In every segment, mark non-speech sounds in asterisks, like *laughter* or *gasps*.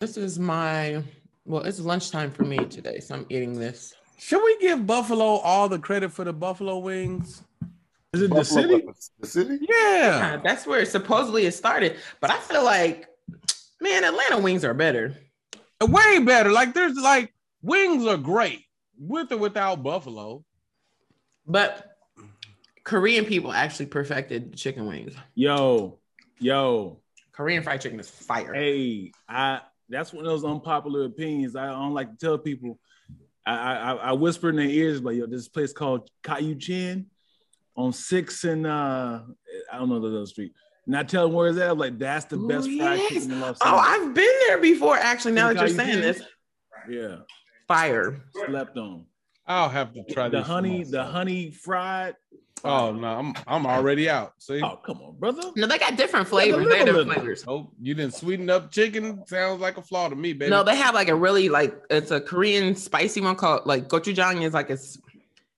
This is my well, it's lunchtime for me today, so I'm eating this. Should we give Buffalo all the credit for the Buffalo wings? Is it the city? what, The city? Yeah. Yeah, that's where supposedly it started. But I feel like, man, Atlanta wings are better. Way better. Like there's like wings are great with or without Buffalo. But Korean people actually perfected chicken wings. Yo, yo, Korean fried chicken is fire. hey, I that's one of those unpopular opinions. I don't like to tell people. I I, I whisper in their ears, but yo, this place called Kyochon on Six and uh I don't know the other street. And I tell them where is that? I'm like, that's the best Ooh, fried yes. chicken in Los Oh, I've been there before. Actually, now that you're saying this, yeah, fire. slept on. I'll have to try The this honey, the honey fried. Oh no, I'm I'm already out. See? Oh, come on, brother. No, they got different flavors. the They have different little. flavors. Oh, you didn't sweeten up chicken. Sounds like a flaw to me, baby. No, they have like a really like it's a Korean spicy one called like gochujang is like a s-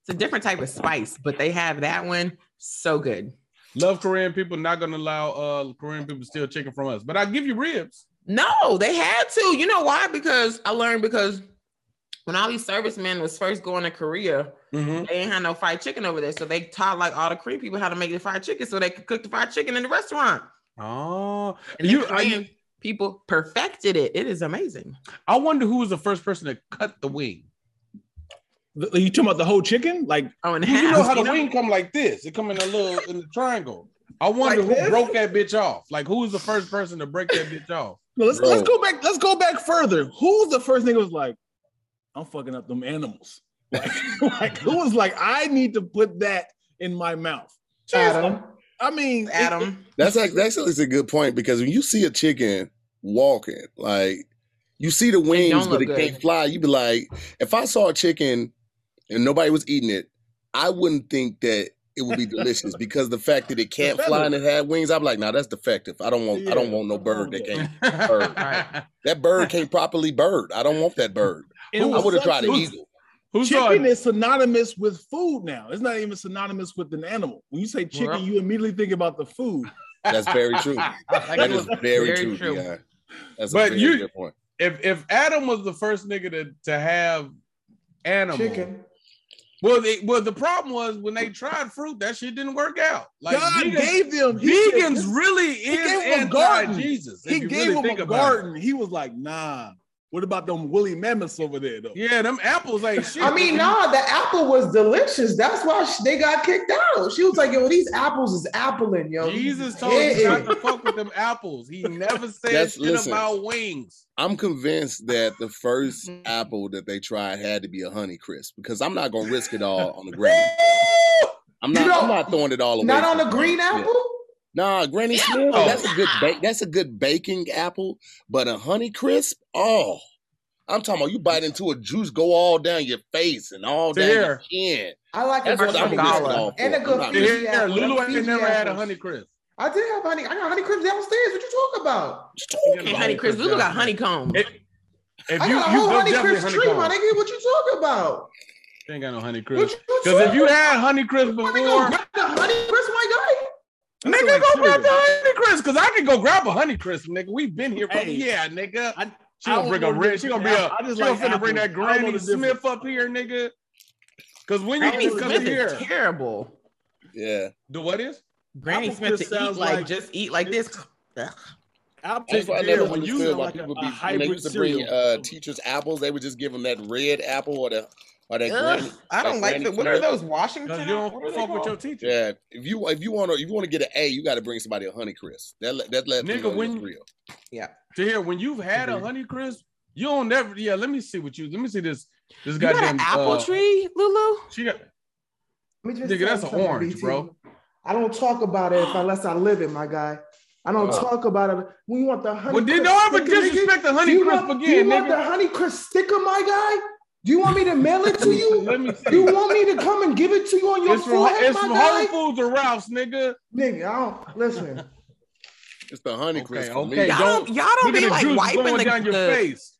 it's a different type of spice, but they have that one so good. Love Korean people. Not gonna allow uh Korean people to steal chicken from us, but I give you ribs. No, they had to. You know why? Because I learned because when all these servicemen was first going to Korea, Mhm. they ain't had no fried chicken over there, so they taught like all the Korean people how to make the fried chicken, so they could cook the fried chicken in the restaurant. Oh, And you. the Korean people perfected it. It is amazing. I, I wonder who was the first person to cut the wing. The- You talking about the whole chicken? Like, Oh, and You, you know half, how the know? wing come like this? It come in a little in the triangle. I wonder Like who this? broke that bitch off. Like who was the first person to break that bitch off? no, let's Bro. let's go back. Let's go back further. Who's the first thing was like, I'm fucking up them animals? *laughs* Like, like who was like, I need to put that in my mouth? Adam. I mean, Adam. That's like that's actually a good point because when you see a chicken walking, like you see the wings, don't but look it can't fly. You'd be like, if I saw a chicken and nobody was eating it, I wouldn't think that it would be *laughs* delicious because the fact that it can't fly and it had wings, I'm like, nah, that's defective. I don't want I don't want no bird that *laughs* can't Right. that bird can't properly bird. I don't want that bird. It I would have such tried an eagle. Who saw Chicken is synonymous with food now. It's not even synonymous with an animal. When you say chicken, Well- you immediately think about the food. That's very true. *laughs* That is very, Very true. true. Yeah. That's a But very you- good point. If if Adam was the first nigga to, to have animal, Chicken. well, they, well, the problem was when they tried fruit, that shit didn't work out. Like God vegans, gave them he said, vegans this- really he is gave him a garden. Jesus. He gave them a garden. He was like, nah. What about them woolly mammoths over there though? Yeah, them apples ain't shit. I mean, nah, the apple was delicious. That's why sh- they got kicked out. She was like, yo, these apples is appling, yo. Jesus told Yeah. you not to fuck with them apples. He never *laughs* said That's- shit listen. about wings. I'm convinced that the first Mhm. apple that they tried had to be a honey crisp because I'm not gonna risk it all on the *laughs* granny. I'm not. You know, I'm not throwing it all away. Not on for the green yeah. apple? Nah, Granny Yeah. Smith. Oh. That's a good. Ba- that's a good baking apple, but a honey crisp. Oh, I'm talking about you bite into a juice, go all down your face and all down Here. your chin. I like That's a what good I'm Fiji gonna risk it apple. And a good Fiji Yeah, apple. Lulu Them ain't Fiji never had a honey crisp. I did have honey. I got honey crisp downstairs. What you talking about? And honey Chris, Lulu got honeycomb. If if I you, got a you whole go honey definitely crisp tree, honeycomb. my nigga. What you talking about? You ain't got no honey crisp. Because if you had honey crisp My nigga, before, the honey crisp, my guy. That's nigga, like go grab sugar. the honey crisp. Because I can go grab a honey crisp, nigga. We've been here. For, Hey. yeah, nigga. I- She gonna don't bring a the red. She gonna be a. difference. I just She gonna bring that apples. I don't know Granny Smith up here, nigga. Because when you come here, terrible. Yeah, the what is? Granny Apple Smith crisp to eat sounds like, like- just eat like this. Ugh. Apple that's why I never when you understood sound why like a, people a be when they used to bring uh, teachers apples. They would just give them that red apple or the or that Ugh, Granny. I don't like Granny the. What are those Washington? You don't fuck with your teacher. Yeah, if you if you want to if you want to get an A, you got to bring somebody a honey crisp. That let- that let Nigga, people when- real. Yeah. To hear when you've had a Agreed. honey crisp, you don't never. Yeah, let me see what you. Let me see this. This You got goddamn an apple uh, tree, Lulu? She got. Let me just Nigga, that's an orange, BT. bro. I don't talk about it unless I live it, my guy. I don't Oh. talk about it. We want the honey Well, then crisp don't ever sticker, nigga, disrespect the do honey you crisp want, do again, you want the nigga. honey crisp sticker, my guy? Do you want me to mail it to you? Let me see. Do you want me to come and give it to you on your It's from, it's my from guy? Whole Foods or Ralph's, nigga. Nigga, I don't listen. It's the honey Okay, crisp for okay. me. Y'all don't- don't, y'all don't be like juice wiping going the, down your the- face.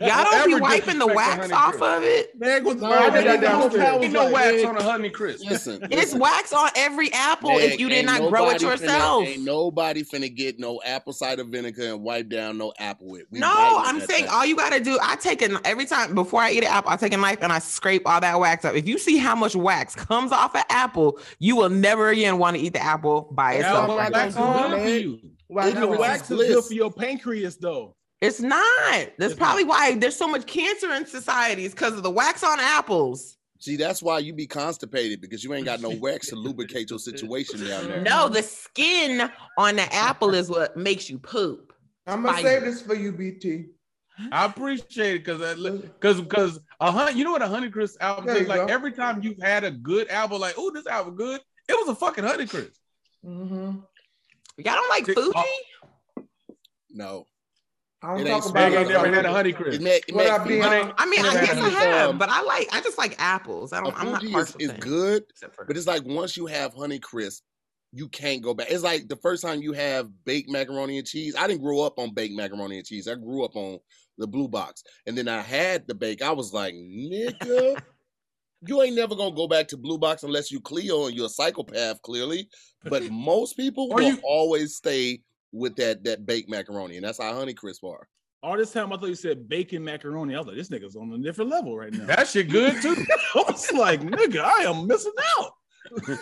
Y'all don't be wiping the wax Honey off Crisp. of it. Man, goes, No, I they did got that downstairs. downstairs. Ain't no wax Like, on a honey crisp. Listen, It's listen. wax on every apple if you did not grow it yourself. Finna, ain't nobody finna get no apple cider vinegar and wipe down no apple with. We No, I'm saying thing. all you gotta do. I take an every time before I eat an apple, I take a knife and I scrape all that wax up. If you see how much wax comes off an apple, you will never again want to eat the apple by Yeah, itself. what I wax is gonna good for man? you. Wax Ignorant. Wax is good for your pancreas, though. It's not. That's It's probably why there's so much cancer in societies because of the wax on apples. See, that's why you be constipated because you ain't got no wax to lubricate your situation down there. No, the skin on the apple is what makes you poop. I'm gonna Spider. save this for you, BT. I appreciate it because because because a honey, you know what a honey crisp apple There like. go. Every time you've had a good apple, like oh this apple good, it was a fucking honey crisp. Mm-hmm. Y'all don't like Fuji? No. I don't It talk about Meg ain't it. never had a honey It crisp. make, it What make up, Fuji- Dion? I mean, I guess I have, um, but I like I just like apples. I a don't. I'm not Fuji is, partial is good, for but it's like once you have honey crisp, you can't go back. It's like the first time you have baked macaroni and cheese. I didn't grow up on baked macaroni and cheese. I grew up on the blue box. And then I had the bake. I was like, nigga, *laughs* you ain't never gonna go back to blue box unless you Cleo and you're a psychopath, clearly. But most people Or will you- always stay with that that baked macaroni, and that's how honey crisp are. All this time I thought you said bacon macaroni. I was like, this nigga's on a different level right now. That shit good too. *laughs* I was like, nigga, I am missing out. *laughs*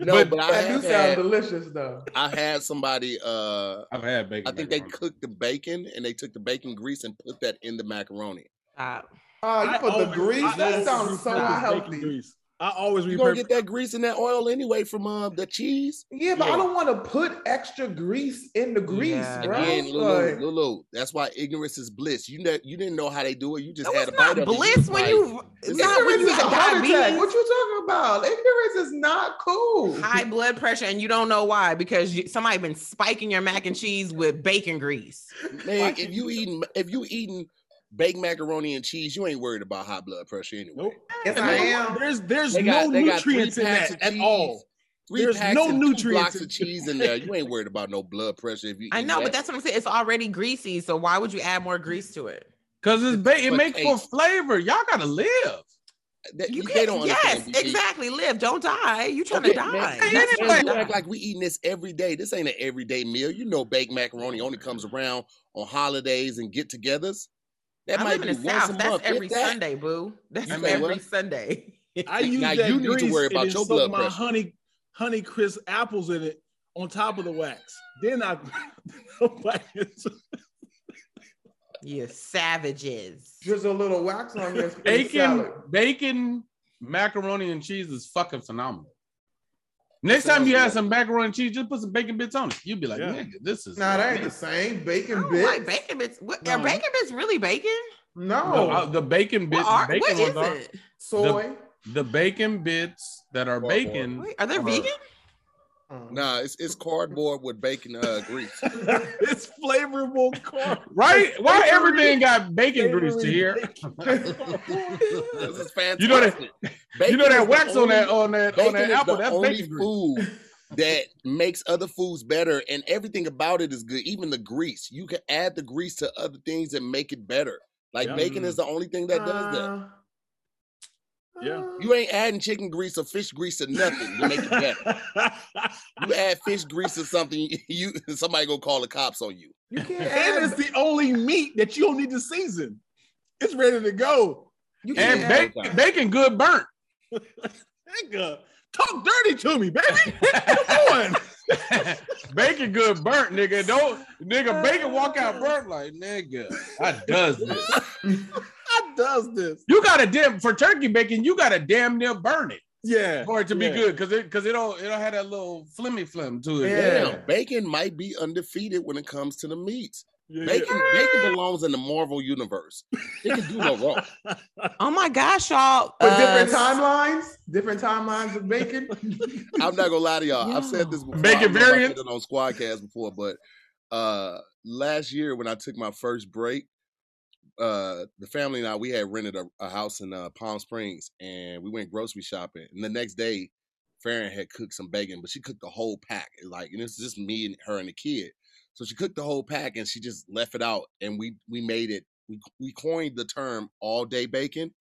No, But but, I do have sound had, delicious though. I had somebody uh I've had bacon. I think they cooked the bacon and they took the bacon grease and put that in the macaroni. Stop. Oh, you I put the grease? I That always sounds so repurpose unhealthy. Grease. I always You gonna get that grease and that oil anyway from uh, the cheese. Yeah, but Yeah. I don't want to put extra grease in the grease, Yeah. bro. Again, Lulu, Like, Lulu, that's why ignorance is bliss. You know, you didn't know how they do it. You just That had a bite not of it. bliss when you. It's not when you is got diabetes. What you talking about? Ignorance is not cool. high blood pressure and you don't know why because you, somebody been spiking your mac and cheese with bacon grease. man, if you eating if you eating baked macaroni and cheese, you ain't worried about high blood pressure anyway. Nope. Yes, I am. There's there's They got- no they got three nutrients in that at all. Three There's packs no and two nutrients blocks of cheese in there. You ain't worried about no blood pressure if you. I know, that. but that's what I'm saying. It's already greasy, so why would you add more grease to it? Cause it's ba- it makes for flavor. Y'all gotta live. That- You they can't. don't Yes, exactly. Live, don't die. You trying Okay, to die? man, anyway. man, you act like we eating this every day. This ain't an everyday meal. You know, baked macaroni only comes around on holidays and get-togethers. That I might live in the South. That's every that. Sunday, boo. That's You every what? Sunday. I *laughs* use Now that you need to worry and about then your soak blood my pressure. honey honey crisp apples in it on top of the wax. Then I *laughs* you savages. Just a little wax on this *laughs* Bacon, salad. bacon, macaroni and cheese is fucking phenomenal. Next time you have some macaroni and cheese, just put some bacon bits on it. You'd be like, Yeah. nigga, this is Nah, that ain't the same. Bacon bits. like bacon bits. What, Are bacon bits really bacon? No, No, uh, the bacon bits. What, are, bacon what is ones are- it? soy. The bacon bits that are Cardboard. bacon. Wait, are they are- vegan? Um, Nah, it's it's cardboard with bacon uh, grease. *laughs* it's flavorful corn. Right? Why Savory- everything *laughs* got bacon grease to here? this is *laughs* fantastic. You know that- Bacon you know that the wax on that on that Bacon on that apple. the That's only bacon food that makes other foods better, and everything about it is good. Even the grease, you can add the grease to other things and make it better. Like Yeah. bacon is the only thing that does that. Yeah. You ain't adding chicken grease or fish grease to nothing to make it better. *laughs* You add fish grease to something, *laughs* you somebody gonna call the cops on you. You can't and add. it's the only meat that you don't need to season. It's ready to go. You And can't add. bacon, bacon good burnt. *laughs* Nigga, talk dirty to me, baby. Come on. bacon good burnt, nigga. Don't nigga bacon walk out burnt like nigga. I does this. How does this? You gotta damn for turkey bacon, you gotta damn near burn it Yeah. for it to be Yeah. good. Cause it cause it don't it don't have that little flimmy flim to it. Yeah. Damn, bacon might be undefeated when it comes to the meats. Yeah, Bacon, bacon belongs in the Marvel universe. It can do no wrong. *laughs* Oh my gosh, y'all! But uh, different timelines, different timelines of bacon. *laughs* I'm not gonna lie to y'all. I've said this before. Bacon I don't know if variants? on Squadcast before, but uh last year when I took my first break, uh the family and I we had rented a, a house in uh, Palm Springs and we went grocery shopping. And the next day, Farron had cooked some bacon, but she cooked the whole pack. Like, and it's just me and her and the kid. So she cooked the whole pack and she just left it out and we we made it we we coined the term all day bacon,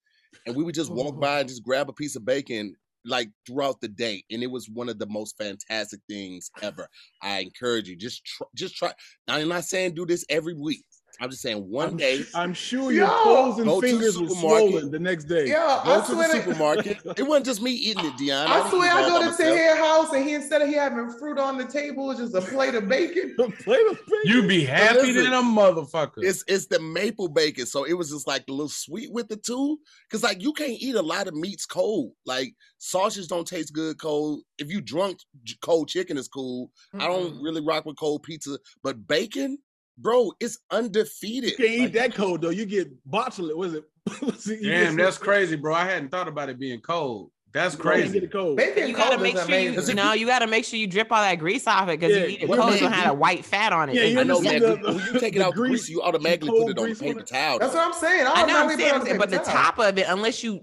and we would just walk by and just grab a piece of bacon like throughout the day, and it was one of the most fantastic things ever. I encourage you just try, just try. I'm not saying do this every week. I'm just saying one I'm, day. su- I'm sure your Yo, toes and go to the fingers were supermarket. swollen the next day. Yeah, Go I to the swear. to- supermarket. *laughs* It wasn't just me eating it, Dion. I didn't swear, I go by to myself. Tahir house and he instead of he having fruit on the table, it's just a plate of bacon. *laughs* Play with bacon. You be happy than a motherfucker. It's it's the maple bacon, so it was just like a little sweet with the two. Cause like you can't eat a lot of meats cold. Like sausage don't taste good cold. If you drunk cold chicken is cool. I don't really rock with cold pizza, but bacon, bro, it's undefeated. You can't eat Like, that cold though. You get botulism. Was it? *laughs* Was it Damn, get- that's crazy, bro. I hadn't thought about it being cold. That's crazy. Get cold. You gotta make sure you, amazing. no, you gotta make sure you drip all that grease off it because Yeah, you eat it what cold, man- it's gonna have a white fat on it. Yeah, you I know, understand man. the- When you take it out grease, grease- you automatically put it on grease paper towel. That's though. what I'm saying. I, I know what I'm automatically saying, but the top of it, unless you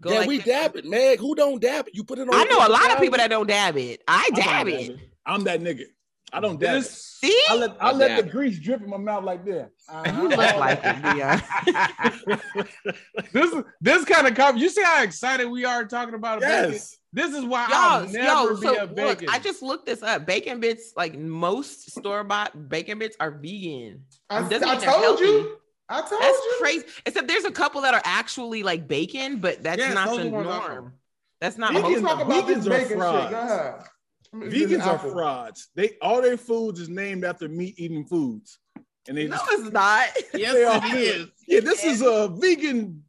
go yeah, like we this- dab it, Meg. Who don't dab it? You put it on. I know a lot of towel. people that don't dab it. I I don't dab dab it. I'm that nigga. I don't dab it. See? I let I I let the it. grease drip in my mouth like that. *laughs* You look uh-huh. like it, Dion. *laughs* this, this kind of cup. You see how excited we are talking about bacon? yes. This is why Yo, I'll never yo, be so a look. I just looked this up. Bacon bits, like most store bought bacon bits, are vegan. I, Doesn't I told healthy. you. I told That's you. crazy. Except there's a couple that are actually like bacon, but that's Yes, not those the are ones I know. norm. That's not I'm Vegans- talk about this vegans are bacon shit. Go ahead. I'm gonna use Vegans are apple. frauds. They all their foods is named after meat eating foods. And they No, just it's not. yes, they are. it is. Yeah, this is a vegan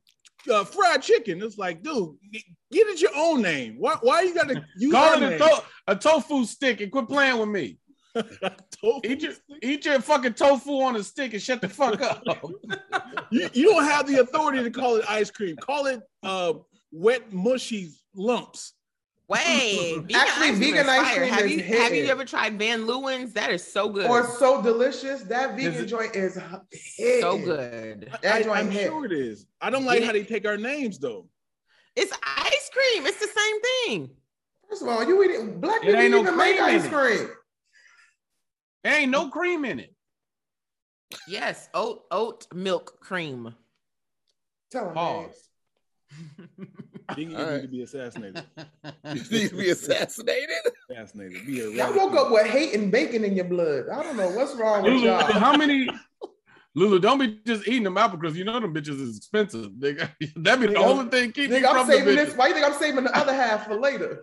uh, fried chicken. It's like, dude, get it your own name. Why why you gotta *laughs* use Call it a, to- a tofu stick and quit playing with me. *laughs* Tofu Eat your, eat your fucking tofu on a stick and shut the fuck up. *laughs* you, you don't have the authority to call it ice cream. Call it uh, wet mushy lumps. Wait, *laughs* vegan Actually, ice vegan ice cream have is you have you ever tried Van Leeuwen's? That is so good. Or so delicious. That vegan it- joint is so good. That I, joint I'm hit. sure it is. I don't like Get how they take our names though. It's ice cream. It's the same thing. First of all, you eat black It people ain't no even make cream in ice it. cream. There ain't no cream in it. Yes, oat oat milk cream. Tell him. Pause. *laughs* You need to be assassinated. *laughs* You need to be assassinated. Assassinated. Be Y'all woke up with hate and bacon in your blood. I don't know what's wrong with Lulu, y'all. how many? *laughs* Lulu, don't be just eating them apple crisps. You know them bitches is expensive. Nigga. *laughs* That be the only thing keep me Nigga, I'm from the saving this. Why you think I'm saving the other half for later?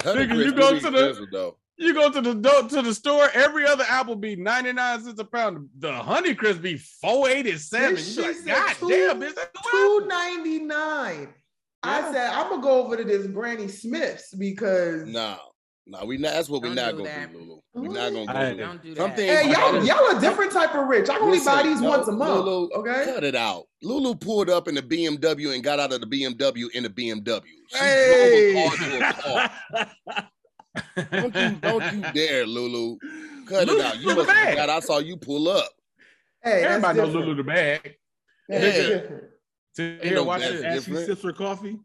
Nigga, you go to the- though. You go to the to the store, every other apple be 99 cents a pound. The honey crisp be 487. This You be shit like, God two- damn, bitch. that's Two ninety nine. I said I'm gonna go over to this Granny Smith's because No, no, we not. That's what we're Don't do gonna do, Lulu. We're not gonna go. Do that. Don't do that. Something- hey, y'all, y'all a different type of rich. I can only buy these no, once a month. Lulu, okay. Cut it out. Lulu pulled up in the BMW and got out of the BMW in the BMW. She Hey. drove a car to a car. *laughs* Don't you, don't you dare, Lulu. Cut Lulu it out. You the must have bag. forgot I saw you pull up. Hey, Everybody knows. Lulu the bag. That's Yeah. different. To, Ain't here, no watch bad this. As she sips her coffee.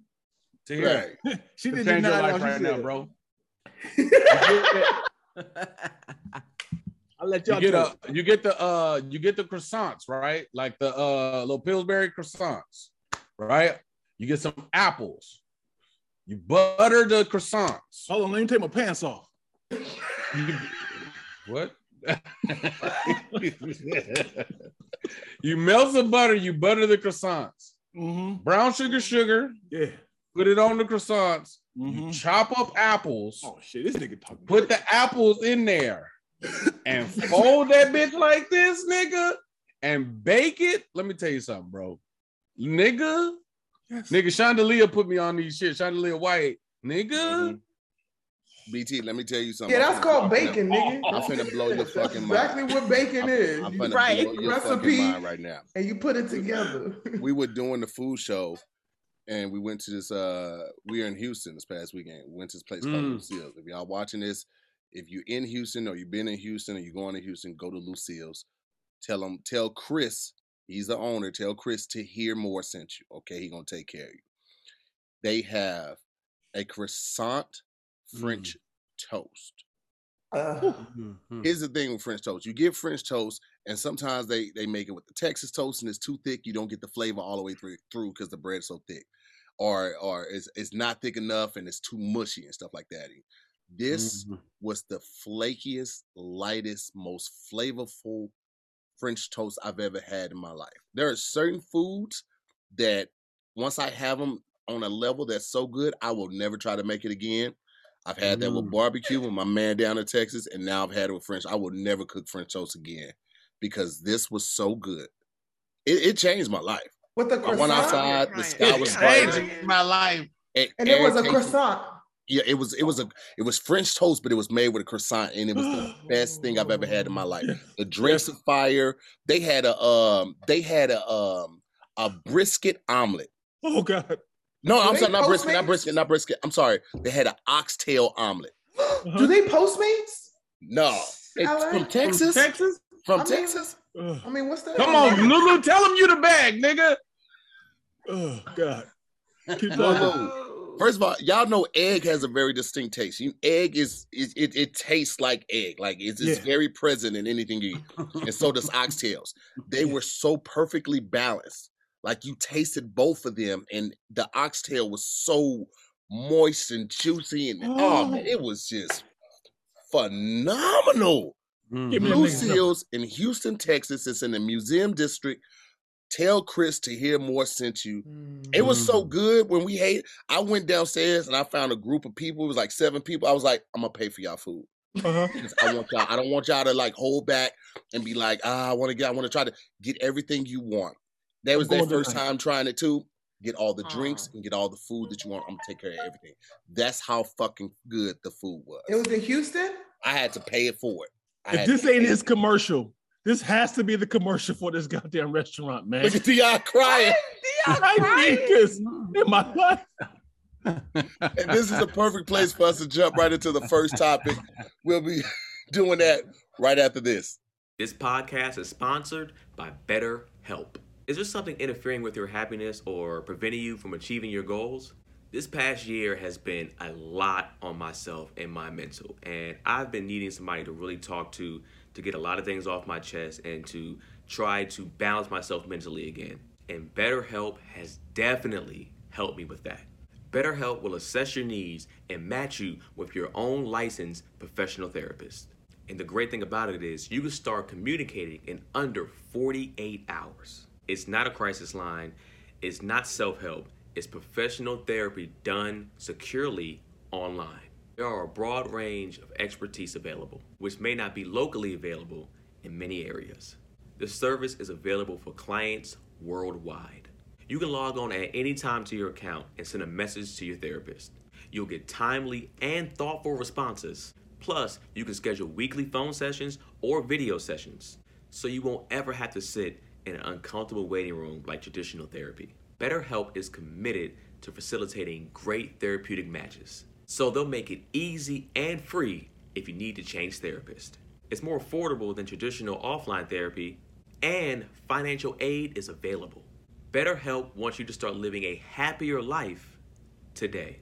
To here. Right. *laughs* She To did change your deny life she right now, said. bro. *laughs* I'll let You y'all get talk. a you get the uh you get the croissants, right? Like the uh little Pillsbury croissants, right? You get some apples. You butter the croissants. Hold on, let me take my pants off. You- *laughs* what? you melt the butter, you butter the croissants. Mm-hmm. Brown sugar, sugar, Yeah. put it on the croissants. Mm-hmm. Chop up apples, Oh shit, this nigga talking. put the apples in there, *laughs* and fold that bitch like this, nigga, and bake it. Let me tell you something, bro. Nigga, Yes. nigga, Chandelier put me on these shit. Chandelier White, nigga. Mhm. BT, let me tell you something. Yeah, that's finna- call I'm finna- bacon, nigga. *laughs* I'm finna blow your That's fucking exactly mind. what bacon is. I'm You finna Right. blow your Recipe. fucking mind right now. and you put it together. we were doing the food show and we went to this uh we were in Houston this past weekend. We went to this place called Mm. Lucille's. If y'all watching this, if you're in Houston or you've been in Houston or you're going to Houston, go to Lucille's. Tell them, tell Chris, he's the owner, tell Chris Tahir Moore sent you. Okay, he gonna take care of you. They have a croissant French toast. Uh, Here's the thing with French toast. You get French toast And sometimes they they make it with the Texas toast and it's too thick. You don't get the flavor all the way through through because the bread's so thick, or or it's it's not thick enough and it's too mushy and stuff like that. This Mhm. was the flakiest, lightest, most flavorful French toast I've ever had in my life. There are certain foods that once I have them on a level that's so good, I will never try to make it again. I've had that with Mm. barbecue with my man down in Texas, and now I've had it with French. I will never cook French toast again because this was so good. It, it changed my life. With the I went croissant. outside, the Right. sky was Yeah. bright. Changed my life. and And it was a croissant. Yeah, it was it was a it was French toast, but it was made with a croissant, and it was the best thing I've ever had in my life. *gasps* The drinks of fire. They had a um they had a um a brisket omelet. Oh God. No, Do I'm sorry, not brisket, not brisket, not brisket. I'm sorry. They had an oxtail omelet. *gasps* Do they Postmates? No, it's LA? from Texas. Texas? From I mean- Texas. Ugh. I mean, what's that? Come on, Lulu, tell him you the bag, nigga. Oh God. Keep Lulu. talking. First of all, y'all know egg has a very distinct taste. You, egg is it, it, it tastes like egg, like it's, it's Yeah. very present in anything you eat, and so does oxtails. They were so perfectly balanced. Like you tasted both of them, and the oxtail was so moist and juicy, and oh, man, it was just phenomenal. Give me that nigga something. Lucille's in Houston, Texas. It's in the museum district. Tell Chris Tahir Moore sent you. It was so good when we ate. I went downstairs and I found a group of people. It was like seven people. I was like, I'm gonna pay for y'all food. Uh-huh. 'Cause I want y'all. I don't want y'all to like hold back and be like, ah, I want to get. I want to try to get everything you want. That was their first time trying it too. Get all the drinks and get all the food that you want. I'm gonna take care of everything. That's how fucking good the food was. It was in Houston. I had to pay it for it. I If this ain't his commercial, this has to be the commercial for this goddamn restaurant, man. Look at Ti crying. I *laughs* need this in my life. And this is a perfect place for us to jump right into the first topic. We'll be *laughs* doing that right after this. This podcast is sponsored by BetterHelp. Is there something interfering with your happiness or preventing you from achieving your goals? This past year has been a lot on myself and my mental, and I've been needing somebody to really talk to to get a lot of things off my chest and to try to balance myself mentally again. And BetterHelp has definitely helped me with that. BetterHelp will assess your needs and match you with your own licensed professional therapist. And the great thing about it is you can start communicating in under 48 hours. It's not a crisis line, it's not self help, it's professional therapy done securely online. There are a broad range of expertise available, which may not be locally available in many areas. The service is available for clients worldwide. You can log on at any time to your account and send a message to your therapist. You'll get timely and thoughtful responses. Plus, you can schedule weekly phone sessions or video sessions, so you won't ever have to sit in an uncomfortable waiting room like traditional therapy. BetterHelp is committed to facilitating great therapeutic matches, so they'll make it easy and free if you need to change therapist. It's more affordable than traditional offline therapy, and financial aid is available. BetterHelp wants you to start living a happier life today.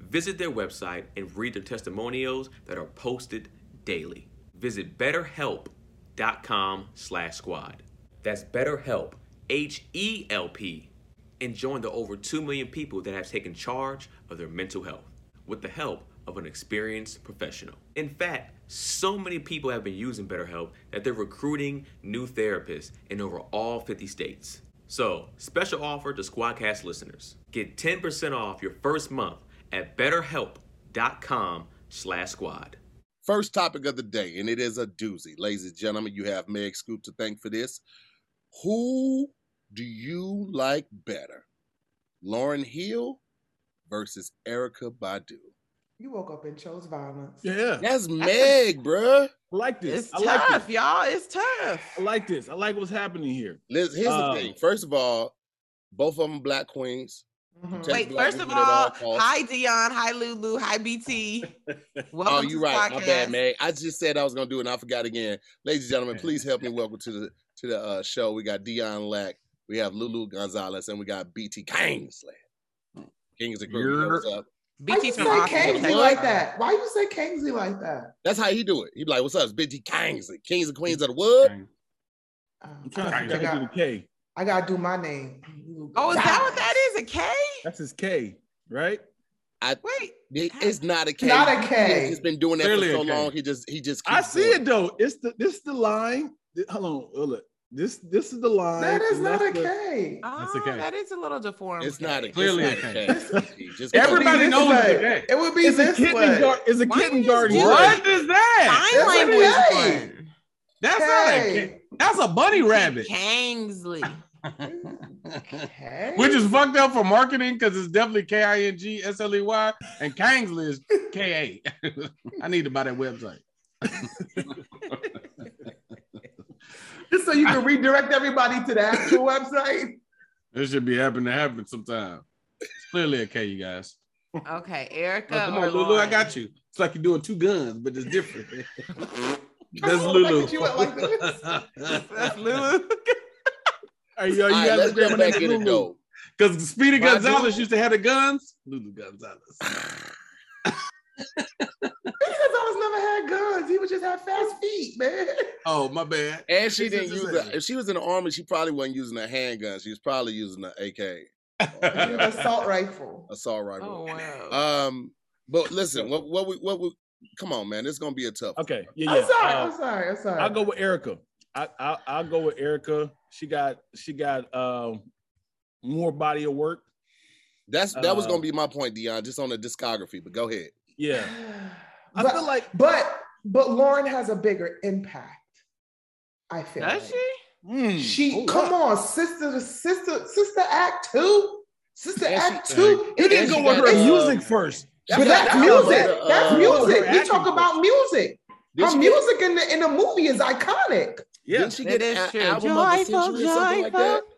Visit their website and read their testimonials that are posted daily. Visit betterhelp.com slash squad. That's BetterHelp, H-E-L-P, and join the over 2 million people that have taken charge of their mental health with the help of an experienced professional. In fact, so many people have been using BetterHelp that they're recruiting new therapists in over all 50 states. So, special offer to Squadcast listeners. Get 10% off your first month at betterhelp.com slash squad. First topic of the day, and it is a doozy. Ladies and gentlemen, you have Meg Scoop to thank for this. Who do you like better? Lauryn Hill versus Erykah Badu. You woke up and chose violence. Yeah. That's Meg, bruh. I like this. It's I like tough, this. y'all. It's tough. I like this. I like what's happening here. Liz, here's Um, the thing. First of all, both of them black queens. Mhm. Wait, first of all all, hi Dion, hi Lulu, hi BT. *laughs* Welcome Oh, to you right. My bad, Meg. I just said I was gonna do it and I forgot again. Ladies and gentlemen, please help me *laughs* welcome to the to the uh, show. We got Dion Lack, we have Lulu Gonzalez, and we got BT Kingsley. Kingsley Crew, you know what's up? Why you BT say from Austin. Kingsley like that? Why you say Kingsley like that? That's how he do it. He be like, "What's up, it's BT Kingsley, Kings and Queens of the Wood." I'm trying to I, figure out how to do got, the K. I gotta do my name. Oh, is that what that is? A K? That's his K, right? Wait. It- it's not a K. Not a K. He's been doing that Clearly for so long. He just he just. I see doing it though. It's the this is the line. Hold on, hold up. This this is the line. That is and not that's a the- K. Oh, a K. that is a little deformed. It's not a Clearly it's not K. Just Everybody It would be knows this it's a way. K. It would be It's a kitten way. guard. It's a Why kitten you just guardian. do What is that? Sign That's a language K. one. That's not a K. That's a bunny rabbit. Kingsley. K? Which is fucked up for marketing because it's definitely K I N G S L E Y and Kingsley is K A. *laughs* I need to buy that website. Just *laughs* so you can redirect everybody to the actual website. This should be happening to happen sometime. It's clearly a K, you guys. Okay, Oh, Erykah. come on, Lulu, I got you. It's like you're doing two guns, but it's different. *laughs* That's Oh, Lulu. look at you went like. That's Lulu. Hey, yo, you All right, guys let's agree jump back in it Lulu? though. Because Speedy Why Gonzalez do- used to have the guns. Lulu Gonzalez. *sighs* Speedy Gonzalez never had guns. He would just have fast feet, man. Oh, my bad. And she This didn't use the the. If she was in the army, she probably wasn't using a handgun. She was probably using an AK, An assault rifle. assault rifle. Oh wow. Um, but listen, what what we what we come on, man, it's gonna be a tough. Okay, yeah, I'm yeah. sorry. Uh, I'm sorry. I'm sorry. I'll go with Erykah. I, I I'll go with Erykah. She got she got um more body of work. That's that was Uh, gonna be my point, Dion, just on the discography. But go ahead. Yeah, I but, feel like but but Lauryn has a bigger impact. I feel. Does like. she? mm, She oh, come wow. on, sister, the sister, sister act two, sister And she- act two. You It didn't go with her the, music first. But that's, that's got music. That's uh, music. her We talk about music. Did Her she get- music in the in the movie is iconic. Yeah, Didn't she get is a- true. album of the Joyful, century or something like that? joyful.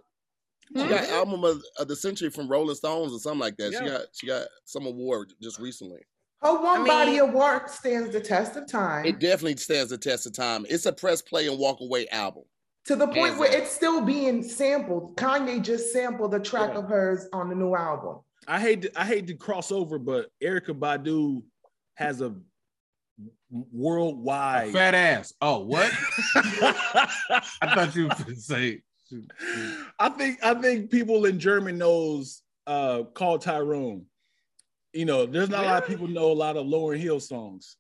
She Hmm? got album of, of the century from Rolling Stones or something like that. She got she got some award just recently. Her one I body of work stands the test of time It definitely stands the test of time. It's a press play and walk away album. to the point hands where it's still being sampled. Kanye just sampled a track Yeah. of hers on the new album. I hate to, I hate to cross over, but Erykah Badu has a worldwide. Fat ass. Oh, what? *laughs* I thought you would say. I think I think people in German knows uh called Tyrone. You know, there's not a lot of people know a lot of Lauryn Hill songs.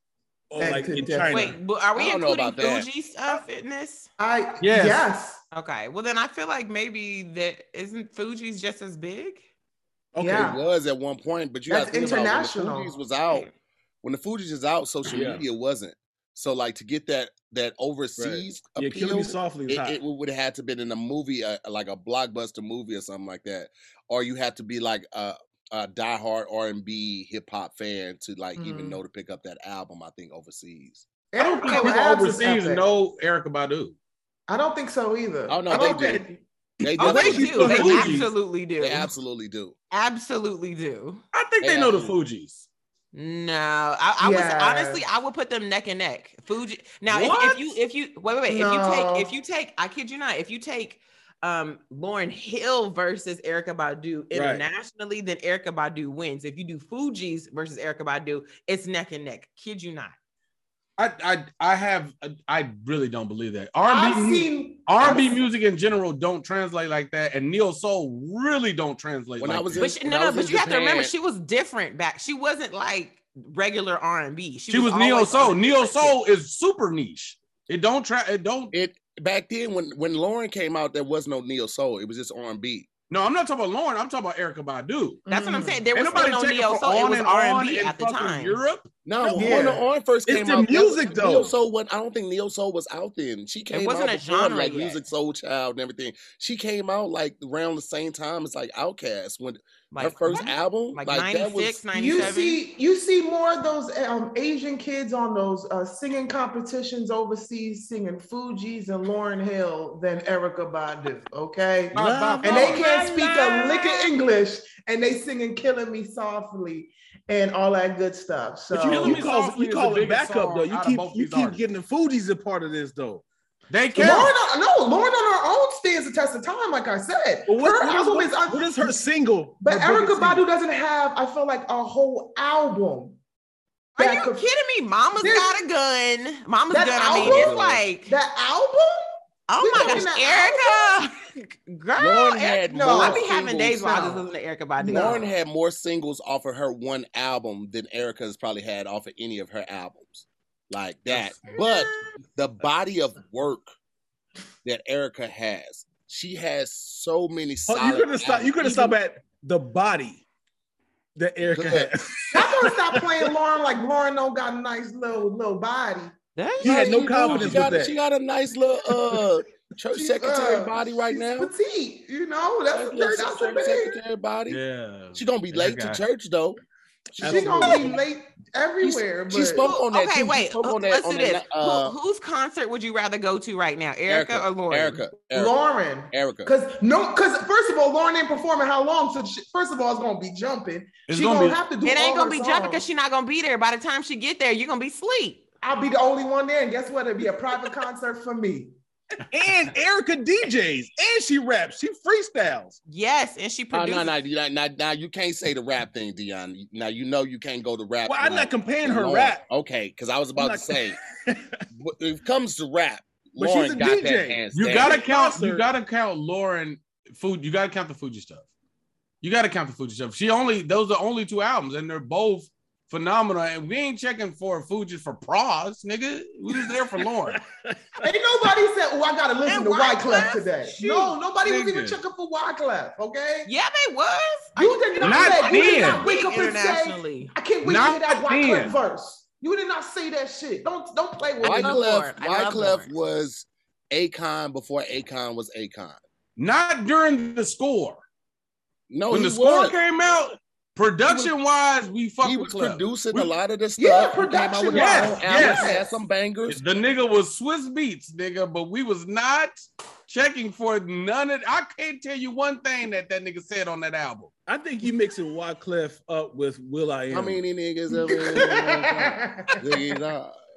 Or And like to in death. China. Wait, but are we I don't know including about that. Fugees stuff in this? I Yes. yes. Okay. Well, then I feel like maybe that isn't Fugees just as big. Okay. Yeah. It was at one point, but you That's got about international. when the was out. When the Fugees is out, social Yeah. media wasn't. So like to get that that overseas Yeah, appeal, Killing Me Softly it, it would have had to been in a movie, uh, like a blockbuster movie or something like that, or you had to be like a, a diehard R and B hip hop fan to like even Mhm. know to pick up that album. I think overseas. I don't think people overseas know Erykah Badu. I don't think so either. Oh, no, I they don't do. think- They Oh, they do. They absolutely do. They absolutely do. Absolutely do. I think They they know the absolutely- Fugees. No, I, I was honestly, I would put them neck and neck. Fugees. Now, if, if you, if you, wait, wait, wait. If you take, if you take, I kid you not, if you take um Lauryn Hill versus Erykah Badu internationally, then Erykah Badu wins. If you do Fugees versus Erykah Badu, it's neck and neck. Kid you not. I I I have I really don't believe that. I've R&B seen R&B I've- music in general don't translate like that, and neo soul really don't translate. When like I was that. in- But she, when no, I no, but in you have to remember, she was different back. She wasn't like regular R and B. she was neo always soul. on Neo soul is super niche. It don't try. It don't. It back then when when Lauryn came out, there was no neo soul. It was just R and B. No, I'm not talking about Lauryn. I'm talking about Erykah Badu. That's what I'm Mm. saying. There Ain't was still no taking neo soul. It On was R On and B at the time. Europe. No, Yeah. On the On first It's came the out. that music, was- though. Neo Soul, was, I don't think Neo Soul was out then. She came wasn't out a genre like yet. Musiq Soulchild and everything. She came out like around the same time as like Outkast when her Like first album. like, that 96, was 97. You see, you see more of those um, Asian kids on those uh, singing competitions overseas, singing Fugees and Lauryn Hill than Erykah Badu. Okay, Love and they can't speak a lick of English, and they singing "Killing Me Softly" and all that good stuff. So But you, you Me call Softly you call it biggest backup though. You keep you keep artists. getting the Fugees a part of this though. They can't. on- no, Lauryn on her own stands the test of time. Like I said, But what, her what is, album what- is un- what is her single? But her Erykah biggest single? Badu doesn't have, I feel like, a whole album. Are you could- kidding me? Mama's There's- got a gun. Mama's That gun. I mean, it's like That album? Oh We my talking gosh, Erykah, *laughs* girl, Lauryn Erykah- had no, more I be having days where I just No. listen to Erykah Badu. Lauryn had more singles off of her one album than Erykah has probably had off of any of her albums, like that. But the body of work that Erykah has, she has so many. Oh, Solid you could have stopped. You could have stopped at the body that Erykah Good. had. I'm gonna stop *laughs* playing Lauryn like Lauryn don't got a nice little little body. There You had no She do. confidence She got, with that. she got a nice little uh *laughs* church secretary uh, body right she's now. Petite, you know. That's Nice a that's church secretary body. Yeah. She gonna be late guy. to church though. She's She gonna be late everywhere. she but spoke on that. okay, too. Wait. spoke on that- Let's on do the this. na- uh, Who, whose concert would you rather go to right now, Erykah, or Lauryn? Erykah. Erykah. Lauryn. Erykah. Cause no, cause first of all, Lauryn ain't performing how long? So she, first of all, it's gonna be jumping. It's she gonna gonna, be- have to do. It ain't all gonna her be jumping because she's not gonna be there. By the time she get there, you're gonna be asleep. I'll be the only one there, and guess what? It'll be a private concert for me. And Erykah DJs, and she raps, she freestyles. Yes, and she Oh, produced. no, no, no, now, now you can't say the rap thing, Dion. Now you know you can't go to rap. Well, I'm not comparing her Lauryn. rap. Okay, because I was about to say, *laughs* when it comes to rap, But she's Lauryn a got DJ. that hands You gotta count. Concert. You gotta count Lauryn food. You gotta count the Fugees stuff. You gotta count the Fugees stuff. She only those are only two albums, and they're both phenomenal. And we ain't checking for Fugees for pros, nigga. We was there for Lauryn. *laughs* Ain't nobody said, "Oh, I gotta listen And to Wyclef Wyclef? today." Shoot, no, nobody was even checking for Wyclef. Okay, Yeah, they was. you did not, Not say, you did not wake up and say, "I can't wait Not to hear that Wyclef then. verse." You did not say that shit. Don't don't play with I me. Wyclef, Lauryn. I love Wyclef was Akon before Akon was Akon. Not during the score. No, when he the score was. came out, production wise, we fucked He was Clef. producing We- a lot of the stuff. Yeah, He came out production with Yes, yes. had some bangers. The nigga was Swizz Beatz, nigga, but we was not checking for none of. I can't tell you one thing that that nigga said on that album. I think you mixing Wyclef up with Will I Am. How many niggas ever? *laughs* Ziggy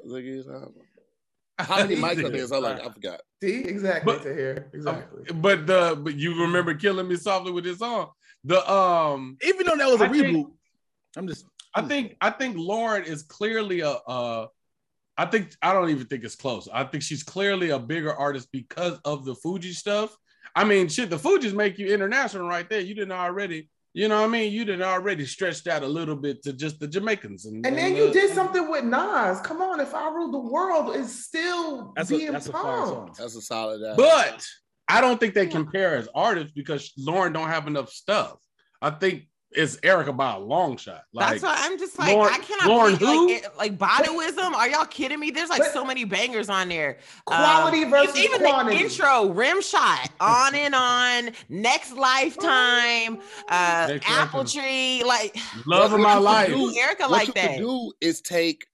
Ziggy How many mics are there? So like, I forgot. See, exactly But- to hear exactly. Uh, but the but you remember killing me softly with this song. The um even though that was a I think- reboot, I'm just I think I think Lauryn is clearly a uh I think I don't even think it's close. I think she's clearly a bigger artist because of the Fugees stuff. I mean, shit, the Fugees make you international right there. You didn't already, you know what I mean? You didn't already stretched out a little bit to just the Jamaicans. And, And then and, you uh, did something with Nas. Come on, if I rule the world is still that's being that's a fire song. pumped. That's a solid album. But I don't think they compare as artists because Lauryn don't have enough stuff. I think it's Erykah by a long shot. Like That's why I'm just like Lauryn- I cannot Lauryn believe who? like it- like Baduizm. Are y'all kidding me? There's like But- so many bangers on there. Quality Um, versus even quantity. the intro, rim shot, on and on, next lifetime, *laughs* uh, Next apple Lifetime. tree, like love of my life. do- Erykah what like you that. could do is take,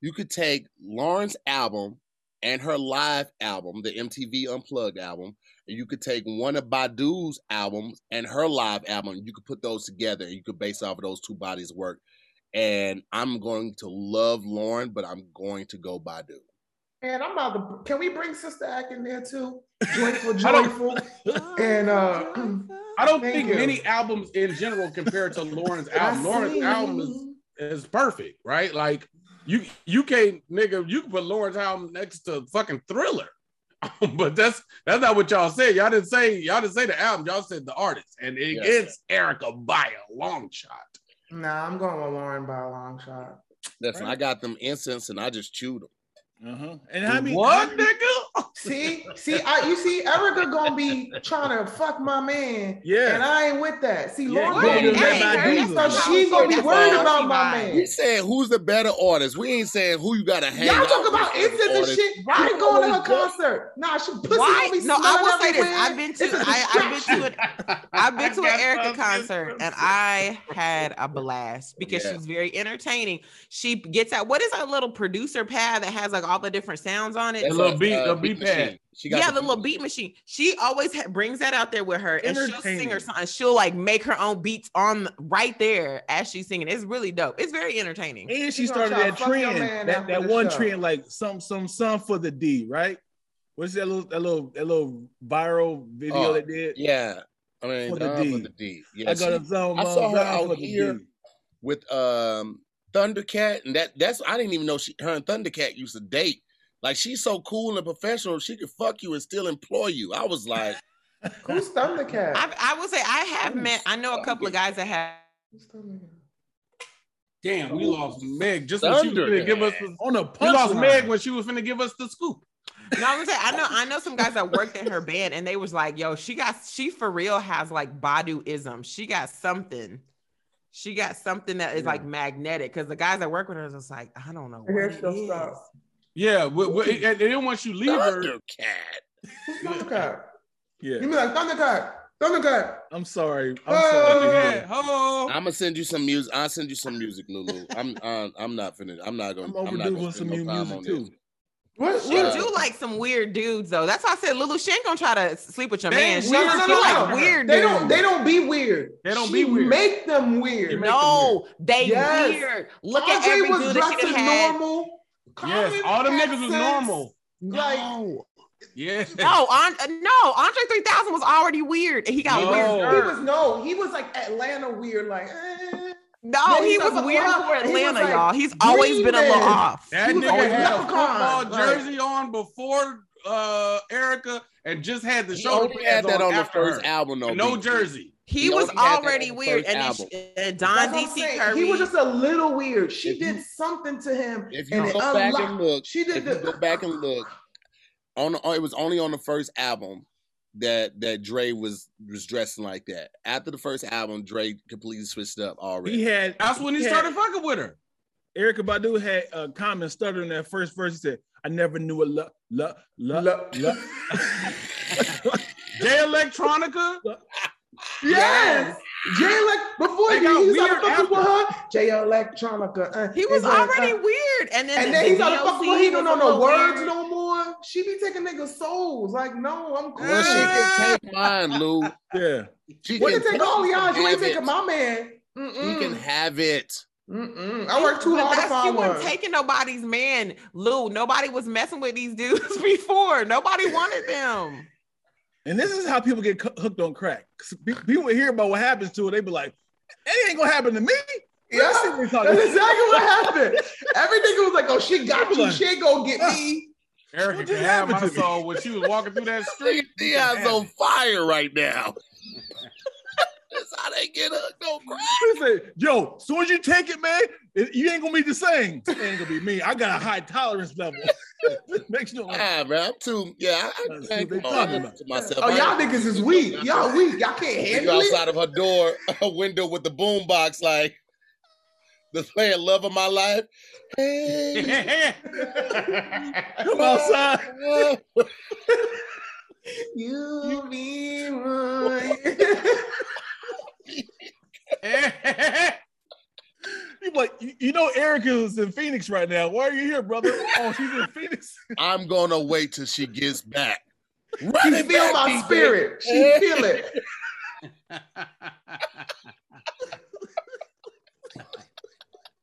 you could take Lauryn's album and her live album, the MTV Unplugged album, and you could take one of Badu's albums and her live album. You could put those together. and You could base off of those two bodies work. And I'm going to love Lauryn, but I'm going to go Badu. And I'm about to. Can we bring Sister Act in there too? *laughs* Joyful, joyful. *laughs* And, uh, I don't think you. many albums in general compare to *laughs* Lauryn's I album. Lauryn's album is, is perfect, right? Like you you can't nigga, you can put Lauryn's album next to fucking thriller. *laughs* but that's that's not what y'all said. Y'all didn't say y'all didn't say the album, y'all said the artist. And it Yeah. gets Erykah by a long shot. Nah, I'm going with Lauryn by a long shot. Listen, I got them incense and I just chewed them. Uh-huh. And how many what how nigga? *laughs* See, see, I you see, Erykah gonna be trying to fuck my man, Yeah. and I ain't with that. See, Yeah, Lauryn you gonna be gonna mad, do that Hey, so she's she- gonna be worried about she my man. We man. saying who's the better artist. We ain't saying who you got to hang Y'all talk about as an incense and shit. I ain't going to her concert. Nah, she pussy Why? gonna be No, I will say this. everywhere. I've been to It's a I, I've been to distraction. it. I've been to an Erykah concert and I had a *laughs* blast because she's very entertaining. She gets out. What is that little producer pad that has like all the different sounds on it? The little beat- uh, the beat pad. machine. She got yeah, the little beat machine. She always ha- brings that out there with her, and she'll sing Entertaining. or something. She'll like make her own beats on right there as she's singing. It's really dope. It's very entertaining. And she You started that trend, that, that one show. trend, like some some some for the D, right? What's that little that little that little viral video Oh, that did? Yeah. I mean, For the uh, D. for the D. Yeah, I got she- a zone. I saw her out here. With um Thundercat, and that that's I didn't even know she her and Thundercat used to date. Like she's so cool and professional, she could fuck you and still employ you. I was like, *laughs* Who's Thundercat? I, I would say I have met. I know a couple of guys that have. Who's Thundercat? Damn, we lost Meg just when she was Thunder. finna give us the, On the we lost punchline. Meg when she was finna give us the scoop. No, I'm gonna say I know. I know some guys that worked in her band, and they was like, "Yo, she got she for real has like Badu-ism. She got something. She got something that is like magnetic." Because the guys that work with her is just like, I don't know what Here it she'll stop. Yeah, we, we, and, and then once you leave her, Thundercat. Who's Thundercat? Yeah, You mean like Thundercat? Thundercat. I'm sorry. I'm Oh. sorry. yeah, ho. I'm gonna send you some music. I'll send you some music, Lulu. I'm uh, I'm not finna. I'm not gonna. I'm I'm, not overdue gonna with some spend no new music too. this. What? She what? do like some weird dudes though. That's why I said Lulu. She ain't gonna try to sleep with your They man. ain't She, weird. she No, no, no, like no. weird. They don't. They don't be weird. They don't She be weird. Make them weird. You make no, they Yes. weird. Look at Andre every was dude that she had. normal. Yes, all them niggas was normal. Like No, Yeah. no, on, no. Andre 3000 was already weird, and he got No. weird. he was no. He was like Atlanta weird. Like eh. No, he he was was weird wild. for He Atlanta, like y'all. He's always been a little off. That He was nigga always had a leprechaun, football like- jersey on before uh Erykah and just had the He shoulder only had that on the first her. album, though. No B. jersey. He, He was only had that already weird, and, he, and Don That's what I'm DC. Curry. He was just a little weird. She If did you- something to him, If you and it go back unlocked. and look, she did if you the. go back and look, on the, it was only on the first album that that Dre was was dressing like that. After the first album, Dre completely switched up already. He had. That's when he had- started fucking with her. Erykah Badu had a comment stutter in that first verse. He said, "I never knew a love, love, love, Lo- love." Jay Electronica. *laughs* Yes. Jay like before he, got he started weird fucking with her. Jay Electronica. Uh, he was is, already uh, weird, and then and the then he started DOC fucking with. He don't know no words weird. no more. She be taking niggas' souls. Like no, I'm cool. well, she can take *laughs* mine, Lou. yeah, She What can you take all y'all? You ain't have taking my man. She Mm-mm. can have it. Mm-mm. I worked too But hard to that's- find You one. weren't taking nobody's man, Lou. Nobody was messing with these dudes *laughs* before. Nobody wanted them. and this is how people get cu- hooked on crack. People hear about what happens to her, they be like, "It ain't gonna happen to me." Yeah, Let's see what we talking That's exactly what happened. Everything was like, oh, she got you. She ain't gonna get me. Erykah What can just have my to me? soul when she was walking through that *laughs* street. you can Dion's on fire right now. *laughs* That's how they get hooked on crack. They say, "Yo, as soon as you take it, man, it- you ain't gonna be the same. It ain't gonna be me. I got a high tolerance level." *laughs* Makes no like, Ah, man, I'm too. Yeah, I, I can't they talking about. to myself. Oh, I y'all niggas is weak. Y'all weak. Y'all can't Nigga handle it. outside of her door, a window with the boom box, like the playing "Love of My Life." Hey, come outside. *laughs* You be mine. *laughs* You like, you, know, Erykah is in Phoenix right now. Why are you here, brother? Oh, she's in Phoenix. *laughs* I'm gonna wait till she gets back. She Run it feel my spirit. She feel it.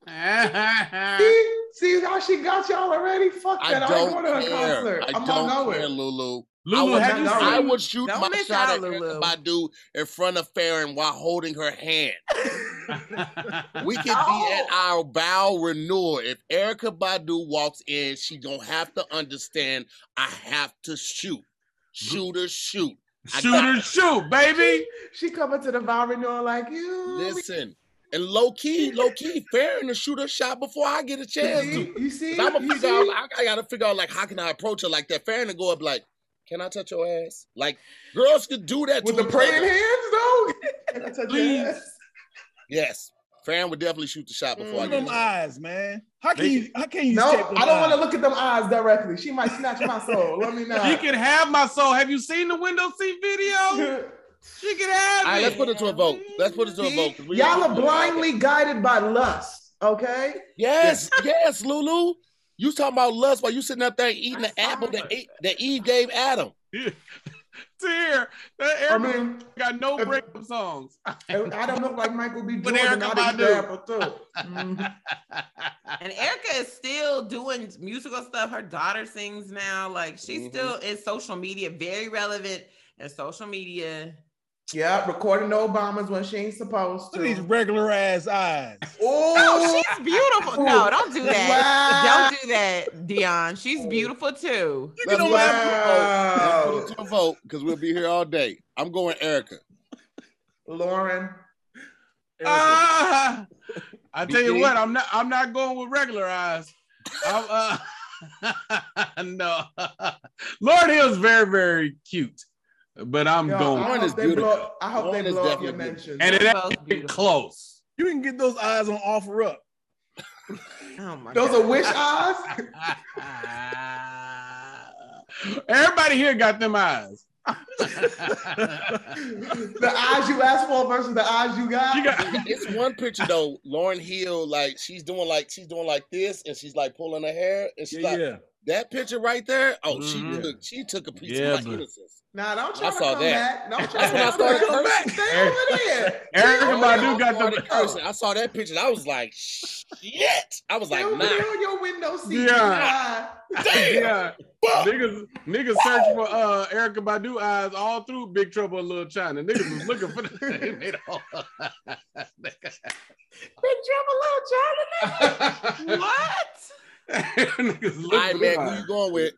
See, see how she got y'all already? Fuck that. I, ain't don't going to her care. concert. I I'm don't not care, going. Lulu. Lulu, would have you not- seen? I would shoot Don't my miss shot out, at Lulu. Badu in front of Farron while holding her hand. *laughs* We could Oh. be at our bow renewal. If Erykah Badu walks in, she gonna have to understand I have to shoot. Shoot or shoot. Shoot got- or shoot, baby. She coming to the vow renewal like you. Listen. And low key, low *laughs* key, Farron to shoot her shot before I get a chance to. You see? I'm gonna You figure out. see? I, I gotta figure out like how can I approach her like that. Farron to go up like, can I touch your ass? Like girls could do that With to the praying other. hands, though. *laughs* Can I touch your Please. ass? Yes, Farron would definitely shoot the shot mm. before I Look get at a them chance. eyes, man. How can They- you? How can you? No, them I don't want to look at them eyes directly. She might snatch my soul. Let me *laughs* know. She can have my soul. Have you seen the window seat video? She can have All right, it. let's put it to a vote. Let's put it to a vote. we- Y'all are blindly guided by lust. Okay. Yes, yes, Lulu. You talking about lust while you sitting up there eating the apple that, ate, that Eve gave Adam. *laughs* Tear. That I mean, got no if- breakup songs. I don't look like Michael B. But Jordan. Erykah I did Badu. the apple too. Mhm. *laughs* And Erykah is still doing musical stuff. Her daughter sings now. Like she's Mhm. still in social media, very relevant in social media. Yeah, recording the Obamas when she ain't supposed to. Look at these regular ass eyes. Oh, she's beautiful. No, don't do that. Don't do that, Dion. She's beautiful too. Let's don't put it Wow. to a vote. Let's put it to a vote because we'll be here all day. I'm going Erykah. Lauryn. Ah, I tell you what, I'm not. I'm not going with regular eyes. I'm, uh, *laughs* no, *laughs* Lauryn Hill's very, very cute, but I'm Yo, going, I hope they beautiful. blow, I hope Lauryn they is blow up your mentions. and it ain't close. You can get those eyes on offer up. Oh my Those god. are wish eyes. *laughs* Everybody here got them eyes. *laughs* the eyes you asked for versus the eyes you got. You got- It's one picture though. Lauryn Hill, like she's doing like she's doing like this, and she's like pulling her hair, and she's Yeah, like yeah. That picture right there. Oh, Mhm. she took she took a piece Yeah, of my but- innocence. Nah, don't try I to saw come that. back. Don't try That's when I to started come back. Stay over there. Erykah Badu got the. *laughs* cursing. I saw that picture. I was like, shit. I was like, over nah. there on your window seat. Yeah. Nah. Damn. Yeah, Fuck. niggas, niggas search for uh Erykah Badu eyes all through Big Trouble in Little China. Niggas was looking for the. *laughs* they made all- *laughs* Big Trouble Little China. What? *laughs* Niggas All looking right, for man. Who you going with?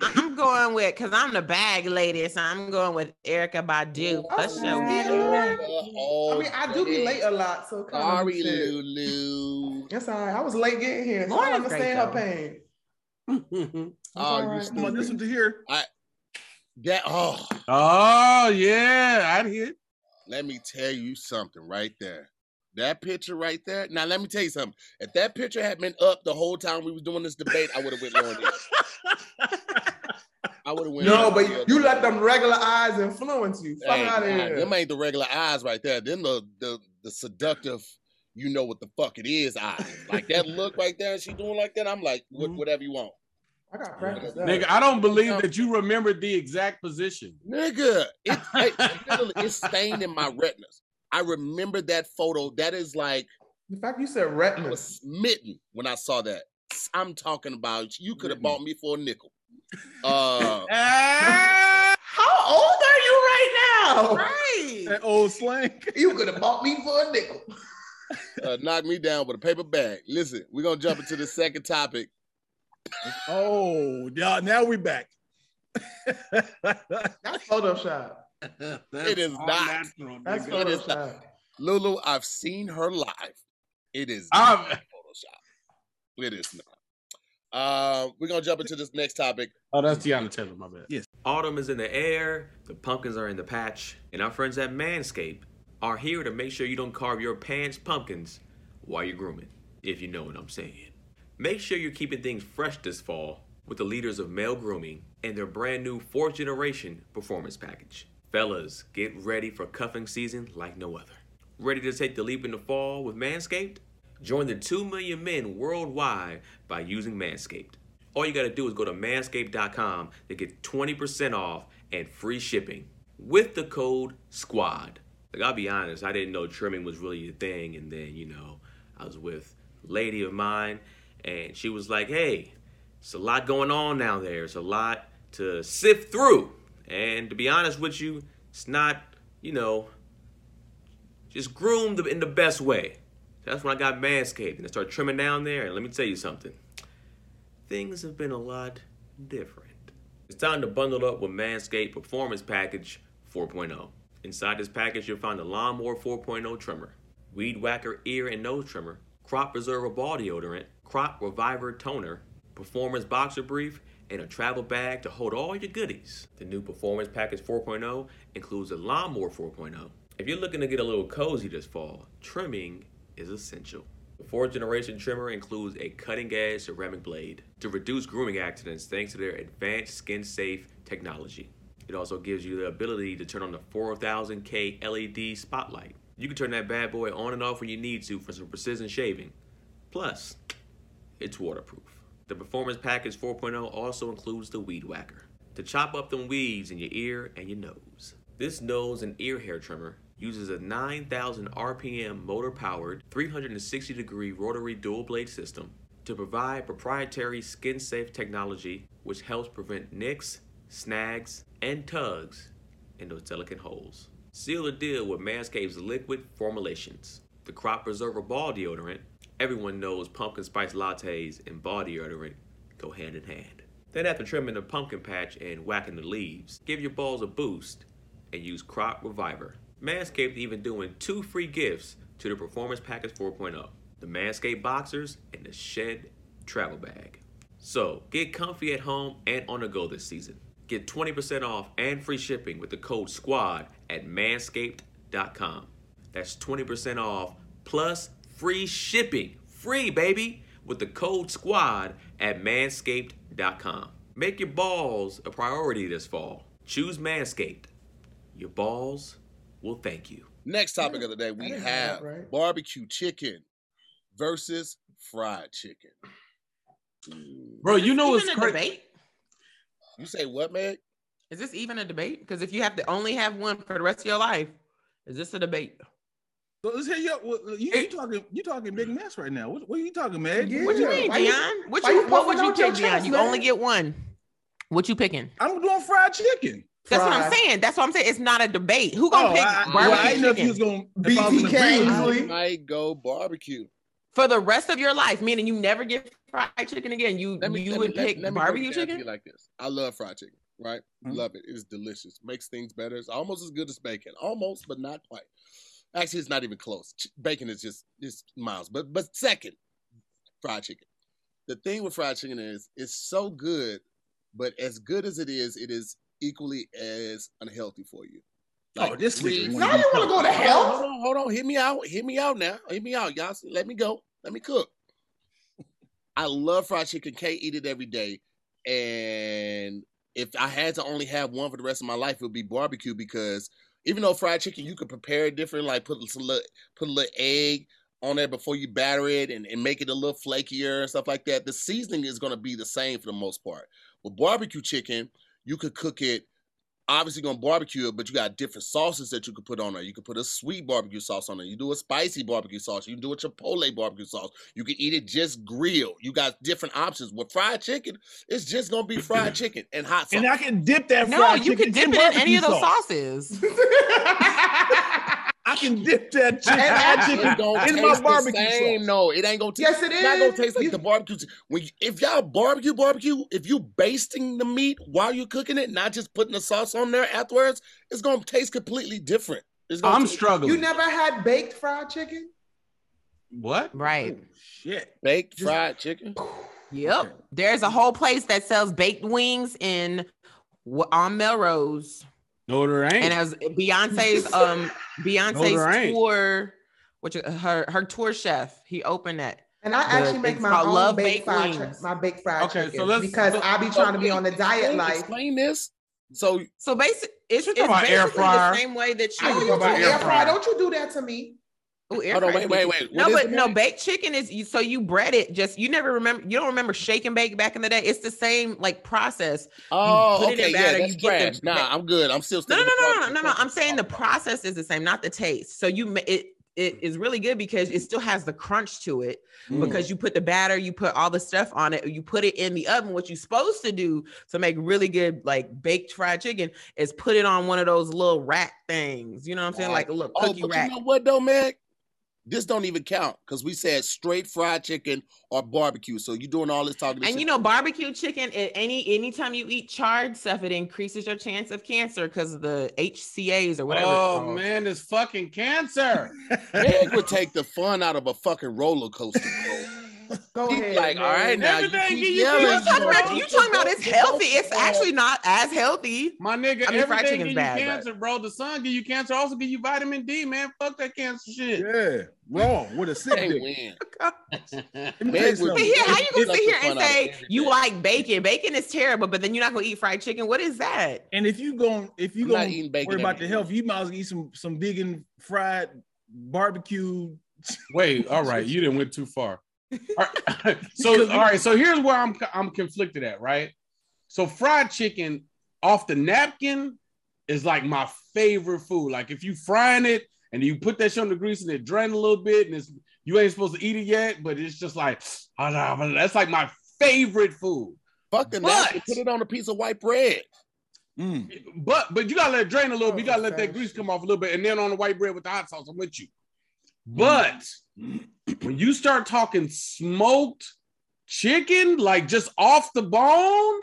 I'm going with because I'm the bag lady, so I'm going with Erykah Badu. Oh, Let's show yeah. Oh, I mean, I do be oh, late a lot, so kind Sorry. Lulu. That's all right. I was late getting here, so I Lauryn's great, understand her pain. *laughs* Oh, all you right. Come on, this one to here. That oh, oh yeah, I'd hit. let me tell you something right there. That picture right there. Now let me tell you something. If that picture had been up the whole time we was doing this debate, I would have went Lauryn Hill. I would have went. No, but Hill. you let them regular eyes influence you. Fuck Hey, out of here. them ain't the regular eyes right there. Then the the the seductive, you know what the fuck it is eyes. Like that look right there. She doing like that. I'm like, what, Mhm. whatever you want, I got practice that. Nigga, I don't believe that you remembered the exact position. nigga. It, it, it's stained in my retinas. I remember that photo. That is like The fact you said I retina. was smitten when I saw that. I'm talking about you could have bought me for a nickel. Uh, *laughs* How old are you right now? Right. That old slang. You could have bought me for a nickel. uh, knock me down with a paper bag. Listen, we're gonna jump into the second topic. Oh, yeah. Now we back. That's Photoshop. *laughs* It is not. natural, That's nigga. It is Photoshop. Lulu, I've seen her live. It is I'm- not Photoshop. It is not. Uh, we're gonna jump into this next topic. Oh, that's Teyana Taylor. My bad. Yes. Autumn is in the air, the pumpkins are in the patch, and our friends at Manscaped are here to make sure you don't carve your pants pumpkins while you're grooming, if you know what I'm saying. Make sure you're keeping things fresh this fall with the leaders of male grooming and their brand new fourth generation performance package. Fellas, get ready for cuffing season like no other. Ready to take the leap in the fall with Manscaped? Join the 2 million men worldwide by using Manscaped. All you gotta do is go to manscaped.com to get 20% off and free shipping with the code SQUAD. Like, I'll be honest, I didn't know trimming was really a thing. And then, you know, I was with a lady of mine, and she was like, hey, it's a lot going on now there. It's a lot to sift through. And to be honest with you, it's not, you know, just groomed in the best way. That's when I got Manscaped and I started trimming down there. And let me tell you something things have been a lot different. It's time to bundle up with Manscaped Performance Package 4.0. Inside this package, you'll find the Lawnmower 4.0 trimmer, Weed Whacker ear and nose trimmer, Crop Preserver ball deodorant, Crop Reviver toner, Performance boxer brief, and a travel bag to hold all your goodies. The new Performance Package 4.0 includes a Lawnmower 4.0. If you're looking to get a little cozy this fall, trimming is essential. The fourth generation trimmer includes a cutting edge ceramic blade to reduce grooming accidents thanks to their advanced skin safe technology. It also gives you the ability to turn on the 4000K LED spotlight. You can turn that bad boy on and off when you need to for some precision shaving. Plus, it's waterproof. The Performance Package 4.0 also includes the Weed Whacker to chop up them weeds in your ear and your nose. This nose and ear hair trimmer uses a 9,000 RPM motor powered 360 degree rotary dual blade system to provide proprietary skin safe technology which helps prevent nicks, snags, and tugs in those delicate holes. Seal the deal with Manscaped's liquid formulations. The Crop Preserver Ball Deodorant. Everyone knows pumpkin spice lattes and body deodorant go hand in hand. Then after trimming the pumpkin patch and whacking the leaves, give your balls a boost and use Crop Reviver. Manscaped even doing two free gifts to the Performance Package 4.0 the Manscaped Boxers and the Shed Travel Bag. So get comfy at home and on the go this season. Get 20% off and free shipping with the code SQUAD at manscaped.com. That's 20% off plus free shipping. Free, baby, with the code SQUAD at manscaped.com. Make your balls a priority this fall. Choose Manscaped. Your balls will thank you. Next topic of the day, we I didn't know have that, right? barbecue chicken versus fried chicken. Mm. Bro, you know Even what's a crazy? debate? You say what, man? Is this even a debate? Because if you have to only have one for the rest of your life, is this a debate? So let's hear you. You, you talking? You talking big mess right now? What, what are you talking, man? Yeah. What you mean, why you- Dion? What you, you what would you pick, Dion? You man? only get one. What you picking? I'm doing fried chicken. That's what I'm saying. That's what I'm saying. It's not a debate. Who gonna Oh, pick I, I, barbecue well, I didn't know if chicken you was gonna. if I was BTK. gonna agree with I might go barbecue. for the rest of your life? Meaning you never get fried chicken again. You me, you would me, pick let barbecue it down to chicken? like this. I love fried chicken, right? Mhm. Love it. It's delicious. Makes things better. It's almost as good as bacon. Almost, but not quite. Actually, it's not even close. Bacon is just it's miles. But but second, fried chicken. The thing with fried chicken is it's so good, but as good as it is, it is equally as unhealthy for you. Oh, this three- nigga Now you want to go to hell? hold on, hold on. Hear me out. Hit me out now. Hit me out, y'all. Let me go. Let me cook. I love fried chicken. Can't eat it every day. And if I had to only have one for the rest of my life, it would be barbecue because even though fried chicken you could prepare it different, like put some little, put a little egg on there before you batter it and, and make it a little flakier and stuff like that. The seasoning is going to be the same for the most part. With barbecue chicken, you could cook it obviously gonna barbecue it, but you got different sauces that you could put on there. You could put a sweet barbecue sauce on there. You do a spicy barbecue sauce. You can do a chipotle barbecue sauce. You can eat it just grilled. You got different options. With fried chicken, it's just gonna be fried *clears throat* chicken and hot sauce. And I can dip that. No, you chicken can dip it in any of those sauce. sauces. *laughs* I can dip that chicken, And chicken in my barbecue same. sauce. No, it ain't gonna taste. yes, it It's not gonna taste like You- the barbecue. When you, if y'all barbecue barbecue, if you basting the meat while you're cooking it, not just putting the sauce on there afterwards, it's gonna taste completely different. It's gonna I'm taste struggling. You never had baked fried chicken? what? right. Oh, shit. baked Just- fried chicken. Yep. Okay. There's a whole place that sells baked wings in on Melrose. No, there ain't. and as Beyonce's um No. *laughs* Beyonce's tour, which her her tour chef, he opened that. And I The- actually make my called own Love baked Baked fried chi- my baked fried Okay, so chicken let's- because so- I be trying to be on the diet Explain- life. Explain this. So So basically, it's, You're it's about basically air fryer. the same way that I know you. you talking do about air air fry. fryer. Don't you do that to me? Ooh, air hold on, wait, wait, wait. No, but no, baked chicken is you. So you bread it. Just you never remember. You don't remember shake and bake back in the day. It's the same like process. Oh, put it in okay, batter, yeah, that's trash. Nah, I'm good. I'm still No, no, no, no, no, no, no. I'm saying the process is the same, not the taste. So you it it is really good because it still has the crunch to it Mm. because you put the batter, you put all the stuff on it, you put it in the oven. What you're supposed to do to make really good like baked fried chicken is put it on one of those little rack things. You know what I'm saying? Like a little Oh, cookie but rack. you know what though, Meg? This don't even count because we said straight fried chicken or barbecue. So you're doing all this talking. This And you shit. know, barbecue chicken, a- any anytime you eat charred stuff, it increases your chance of cancer because of the HCAs or whatever. Oh man, this fucking cancer. *laughs* Meg would take the fun out of a fucking roller coaster. Bro. Go He's ahead. like, all right, man. now you Everything keep you- you yelling. You Yes, talking about you talking about it's healthy. It's actually not as healthy. My nigga, I mean, fried everything chicken's give you bad, but- cancer, bro. The sun give you cancer, also give you vitamin D, man. Fuck that cancer shit. Yeah, wrong with a sick They dick. win. *laughs* Let me Meg tell you would- But something. here, how you It's gonna sit here and fun out of say you day. like bacon? Bacon is terrible, but then you're not gonna eat fried chicken. What is that? And if you going if you I'm not going eating to bacon worry about every the day. health, you might as well eat some some vegan fried barbecue. Wait, all right, *laughs* you didn't went too far. All right, *laughs* so all right, so here's where I'm I'm conflicted at, right? So fried chicken off the napkin is like my favorite food. Like if you frying it and you put that shit on the grease and it drain a little bit and it's you ain't supposed to eat it yet, but it's just like *sniffs* that's like my favorite food. Fuck the But- napkin. Put it on a piece of white bread. Mm. But but you gotta let it drain a little Oh, bit. You gotta let that grease come off a little bit, and then on the white bread with the hot sauce, I'm with you. But when you start talking smoked chicken, like just off the bone,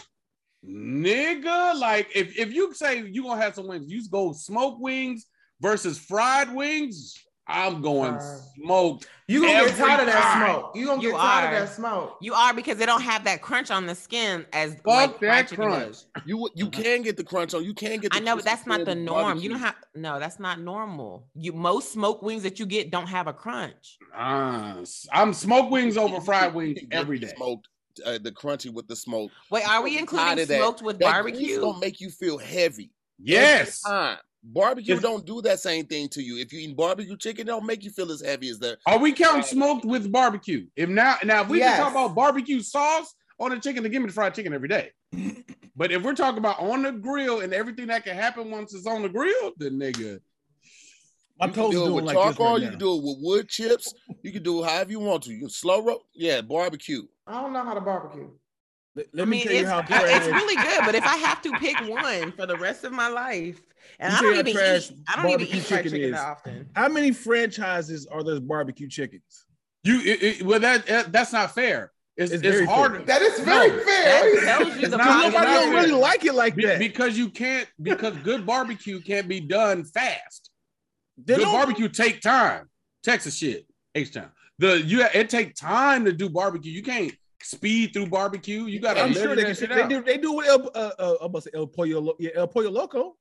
nigga, like if, if you say you gonna have some wings, you go smoke wings versus fried wings. I'm going Fried. smoked. You gonna get tired of that time. smoke. You gonna You get tired are. of that smoke. You are because they don't have that crunch on the skin as like Fuck fried that chicken crunch. does. You you can get the crunch on. You can get. The I know, but that's not the norm. barbecue. You don't have no, that's not normal. You most smoke wings that you get don't have a crunch. Uh, I'm smoke wings over fried wings can *laughs* get every the day. Smoked, uh, the crunchy with the smoke. Wait, are we including tired of that. smoked with That grease barbecue? gonna make you feel heavy. Yes. Every time. Barbecue Yes. don't do that same thing to you. If you eat barbecue chicken, it don't make you feel as heavy as that. Are we counting smoked with barbecue? If now, now if we Yes. can talk about barbecue sauce on the chicken, then give me the fried chicken every day. *laughs* but if we're talking about on the grill and everything that can happen once it's on the grill, then nigga, My you can toes do it doing with like charcoal. this you can do it with wood chips. You can do it however you want to. You can slow roast. Yeah, barbecue. I don't know how to barbecue. Let, let I me mean, tell you it's, how it's really good, but if I have to pick one for the rest of my life, and Let I don't even trash eat, I don't even barbecue eat fried chicken chicken that often. How many franchises are there barbecue chickens? you it, it- well that, that- that's not fair. It's, It's it's, harder fair. That is very No, fair. that tells you It's the not- Because it's nobody don't fair. really like it like Be- that. because you can't because good barbecue can't be done fast. They good don't- barbecue take time. Texas shit, H town. The you it take time to do barbecue. You can't speed through barbecue. You gotta. I'm sure they that can. shit They do. They do with El, uh, uh, I'm about to say El Pollo, Lo- yeah, El Pollo Loco.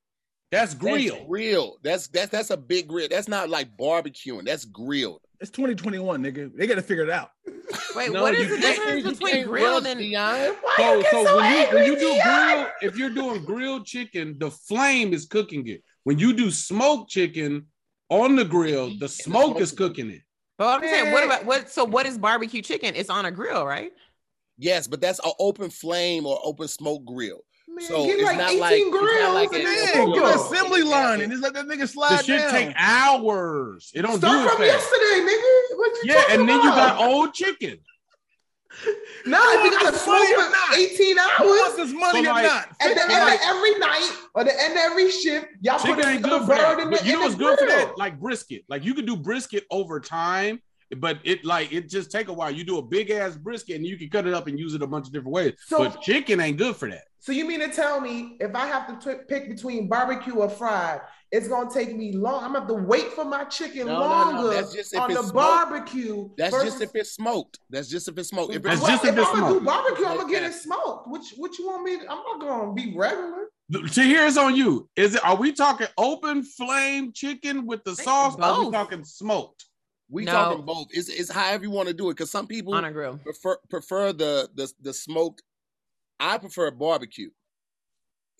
That's That's grill. grill. That's that's that's a big grill. That's not like barbecuing. That's grilled. It's 2021, nigga. They got to figure it out. *laughs* Wait, No, what you is the difference between can't grilled and Dion. Why So, you get so so when you when you do Dion? grill, if you're doing grilled chicken, the flame is cooking it. When you do smoked chicken on the grill, the smoke smoke is is- cooking it. But I'm saying, what about what? So what is barbecue chicken? It's on a grill, right? Yes, but that's an open flame or open smoke grill. Man, So get it's like not 18 like- it's not grills like and a- then Man, get an assembly line and just let that nigga The slide shit down. take hours. It don't Start do from fast. yesterday, nigga. What you Yeah, and then you got old chicken. *laughs* Nah, if you want gotta this smoke money for not? 18 You want hours. this money So, or like- not? At the end like- of every night or the end of every shift, y'all put Chicken a, good bird in the, But you in know what's good for grill. that? Like brisket. Like you could do brisket over time, but it like it just take a while. You do a big ass brisket and you can cut it up and use it a bunch of different ways. So- but chicken ain't good for that. So you mean to tell me if I have to twi- pick between barbecue or fried, it's gonna take me long? I'm gonna have to wait for my chicken No, no, no, longer that's just if on it's the smoked. barbecue. That's versus- just if it's smoked. That's just if it's smoked. If That's it's Well, just if if it's I'm gonna do barbecue, I'm gonna get it smoked. Which what you want me? To, I'm not gonna be regular. So here's on you. Is it are we talking open flame chicken with the think sauce? Or are we talking smoked? We No. talking both. It's, it's however you want to do it. Because some people On a grill. prefer prefer the the the smoked. I prefer barbecue.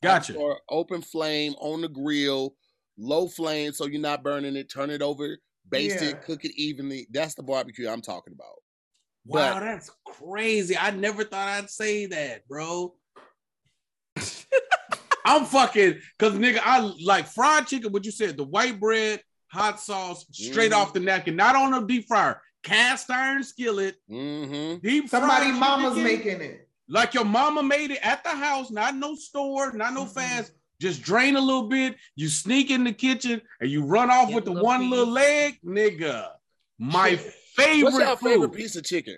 Gotcha. prefer open flame on the grill, low flame, so you're not burning it. Turn it over, baste Yeah. it, cook it evenly. That's the barbecue I'm talking about. Wow, But- that's crazy. I never thought I'd say that, bro. *laughs* I'm fucking because nigga, I like fried chicken. What you said, the white bread, hot sauce, straight Mhm. off the napkin, not on a deep fryer, cast iron skillet, Mm-hmm. deep Somebody mama's chicken, making it. like your mama made it at the house, not no store, not no Mhm. fast. Just drain a little bit. You sneak in the kitchen and you run off Get with the little one piece. little leg, nigga. My What's favorite your favorite food. piece of chicken?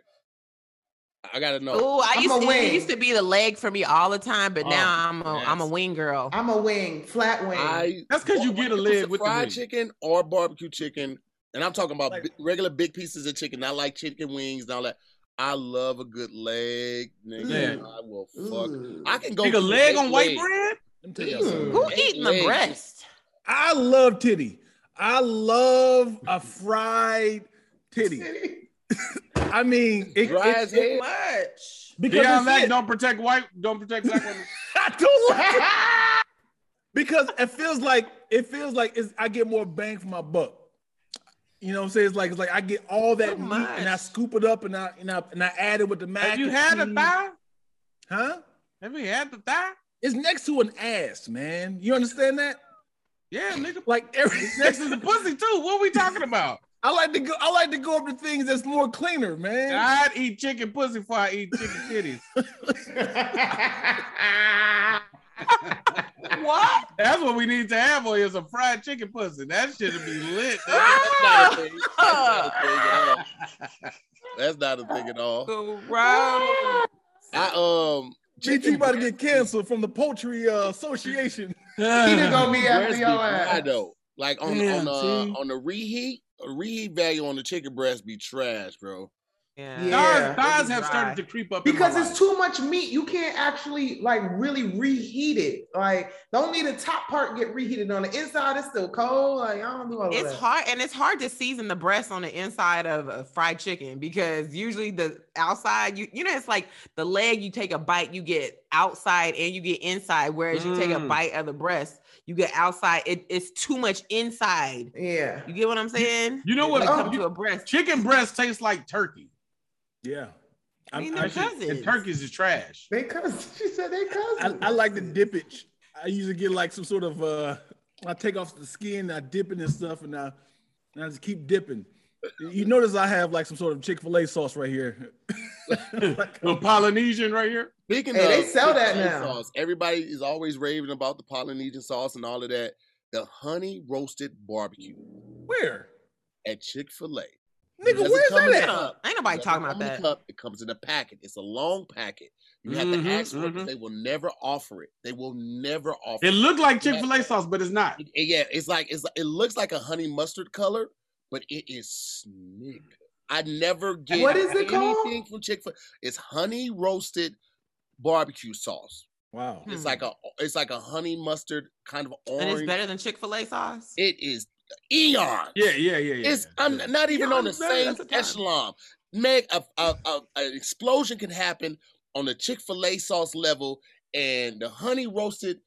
I gotta know. Oh, I I'm used to, wing. it used to be the leg for me all the time, but Oh, now I'm a am a wing girl. I'm a wing, flat wing. I That's 'cause you get a it leg with fried wing. chicken or barbecue chicken, and I'm talking about Like- bi- regular big pieces of chicken, I like chicken wings and all that. I love a good leg, nigga. Yeah. I will fuck. Ooh. I can go Nigga, through leg on white legs. bread? Let me tell y'all Mm. something. Who Eight eating the breast? I love titty. I love a *laughs* fried titty. I mean, it, Dry it- as it- hell. Much. because Deion it's Mack it. don't protect white, don't protect black women. *laughs* I don't like it. because it feels like it feels like it's, I get more bang for my buck. You know what I'm saying? It's like it's like I get all that Too meat and I scoop it up and I and I and I add it with the mac. Have you and had a cheese. thigh? Huh? Have you had the thigh? It's next to an ass, man. You understand that? Yeah, nigga. Like every It's next to the pussy too. What are we talking about? I like to go. I like to go up to things that's more cleaner, man. I'd eat chicken pussy before I eat chicken titties. *laughs* what? That's what we need to have on here, some fried chicken pussy. That should be lit. *laughs* That's not a thing. That's not a thing at all. That's not a thing at all. I um GT about to get canceled from the Poultry uh, Association. He didn't gonna be after breast be your dry ass. though. Like on Damn, on uh, on the reheat, a reheat value on the chicken breast be trash, bro. Yeah. Yeah. Thighs, thighs have dry. started to creep up in Because my it's life. too much meat. You can't actually like really reheat it. Like, don't need the top part get reheated on the inside. It's still cold. Like, I don't do all of It's that. hard and it's hard to season the breast on the inside of a fried chicken because usually the outside you you know it's like the leg you take a bite you get outside and you get inside whereas you take a Mm. bite of the breast you get outside it, it's too much inside Yeah. you get what I'm saying You know when what? it comes You- to a breast chicken breast tastes like turkey. Yeah. I mean, I, they're I, cousins. And turkeys is trash. They cousins. *laughs* She said they cousins. I, I like to dip it. I usually get like some sort of uh I take off the skin, I dip it and stuff, and I, and I just keep dipping. You notice I have like some sort of Chick-fil-A sauce right here. *laughs* The Polynesian right here. Speaking Hey, of they sell that now. sauce, everybody is always raving about the Polynesian sauce and all of that. The honey roasted barbecue Where? at Chick Fil A. Nigga, where's that at? cup. ain't nobody talking about come in a that cup. It comes in a packet. It's a long packet. You have Mhm, to ask for it. mhm. because They will never offer it. They will never offer It It looked like Chick Fil A sauce, but it's not. It- yeah, it's like it's it looks like a honey mustard color, but it is snick. I never get What is it anything called? from Chick Fil. It's honey roasted barbecue sauce. Wow. It's Hmm. like a it's like a honey mustard kind of orange. and it's better than Chick-fil-A sauce It is eon. Yeah, yeah, yeah, yeah. It's I'm yeah. not even Yeah, on the same that's a time. echelon. Meg, a, a, a, an explosion can happen on the Chick Fil A sauce level, and the honey roasted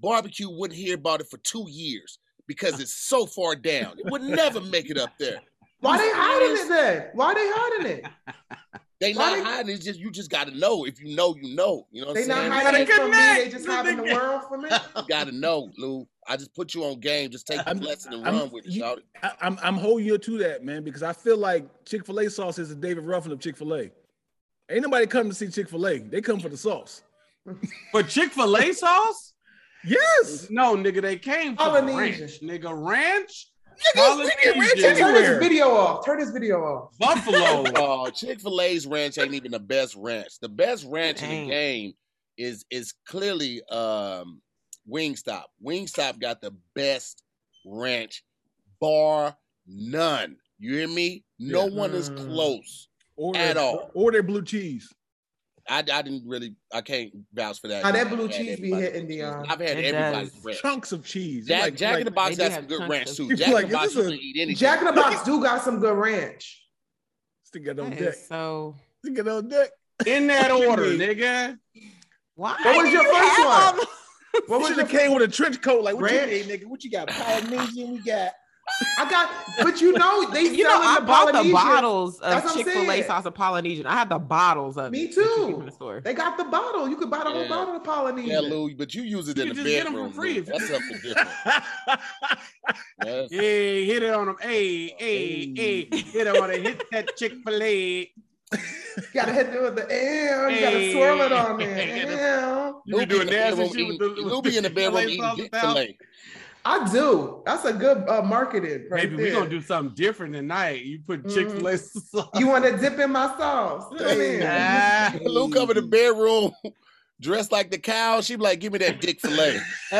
barbecue wouldn't hear about it for two years because it's so far down. It would never make it up there. Why they hiding it then? Why they hiding it? *laughs* They Why not they- hiding. It's just you just got to know. If you know, you know. You know what They I'm not saying? hiding it gotta from me. They just You hiding the world from me. *laughs* You got to know, Lou. I just put you on game. Just take the I'm- blessing and I'm- run with it, you- it. I, I'm I'm holding you to that, man, because I feel like Chick-fil-A sauce is the David Ruffin of Chick-fil-A. Ain't nobody come to see Chick-fil-A. They come for the sauce. For Chick Fil A sauce? Yes. No, nigga, they came for Polynesian. ranch, nigga. Ranch, Niggas, we get ranch Polynesian, Turn everywhere. this video off. Turn this video off. buffalo. *laughs* Oh, Chick Fil A's ranch ain't even the best ranch. The best ranch in Ain't. the game is is clearly um, Wingstop. Wingstop got the best ranch, bar none. You hear me? No Yeah. one is Mm. close. Or At their, all. Or their blue cheese. I, I didn't really. I can't vouch for that. Now, that I've blue had cheese be everybody's hitting, blue cheese. Um, I've had everybody's does. ranch. Chunks of cheese. Jack, like, Jack in the Box They do got some good ranch of- too. You're Jack like, in the is Box this you eat anything. Jack in the Box do got some good ranch. Stick it on That deck. is so Stick it on deck. In that order, nigga. why What was your first one? What was Should *laughs* your came with a trench coat. Like, what Ranch? you need, nigga? What you got? Polynesian, we got. I got, but you know they You know, selling I the bought the Polynesian. bottles That's of what I'm Chick Fil A sauce of Polynesian. I have the bottles of Me it too. in the store. They got the bottle. You could buy the whole bottle of Polynesian. Yeah, Lou, but you use it You in the can just get 'em for bedroom. free Lou. if you That's something different. *laughs* That's- Hey, hit it on them. Hey, hey, hey. Hit it on it. Hit that *laughs* Chick Fil A. You gotta hit it with the L. You gotta swirl it on there. *laughs* You be doing in the nasty bedroom shit with the Lou be in the bedroom Chick-fil-A eating sauce Dick without- filet. I do. That's a good uh, marketing right Maybe we're gonna do something different tonight. You put Mhm. Chick Fil A sauce. You want to dip in my sauce? Come in. Ah. Lou come in the bedroom *laughs* dressed like the cow. She be like, "Give me that dick fillet." *laughs*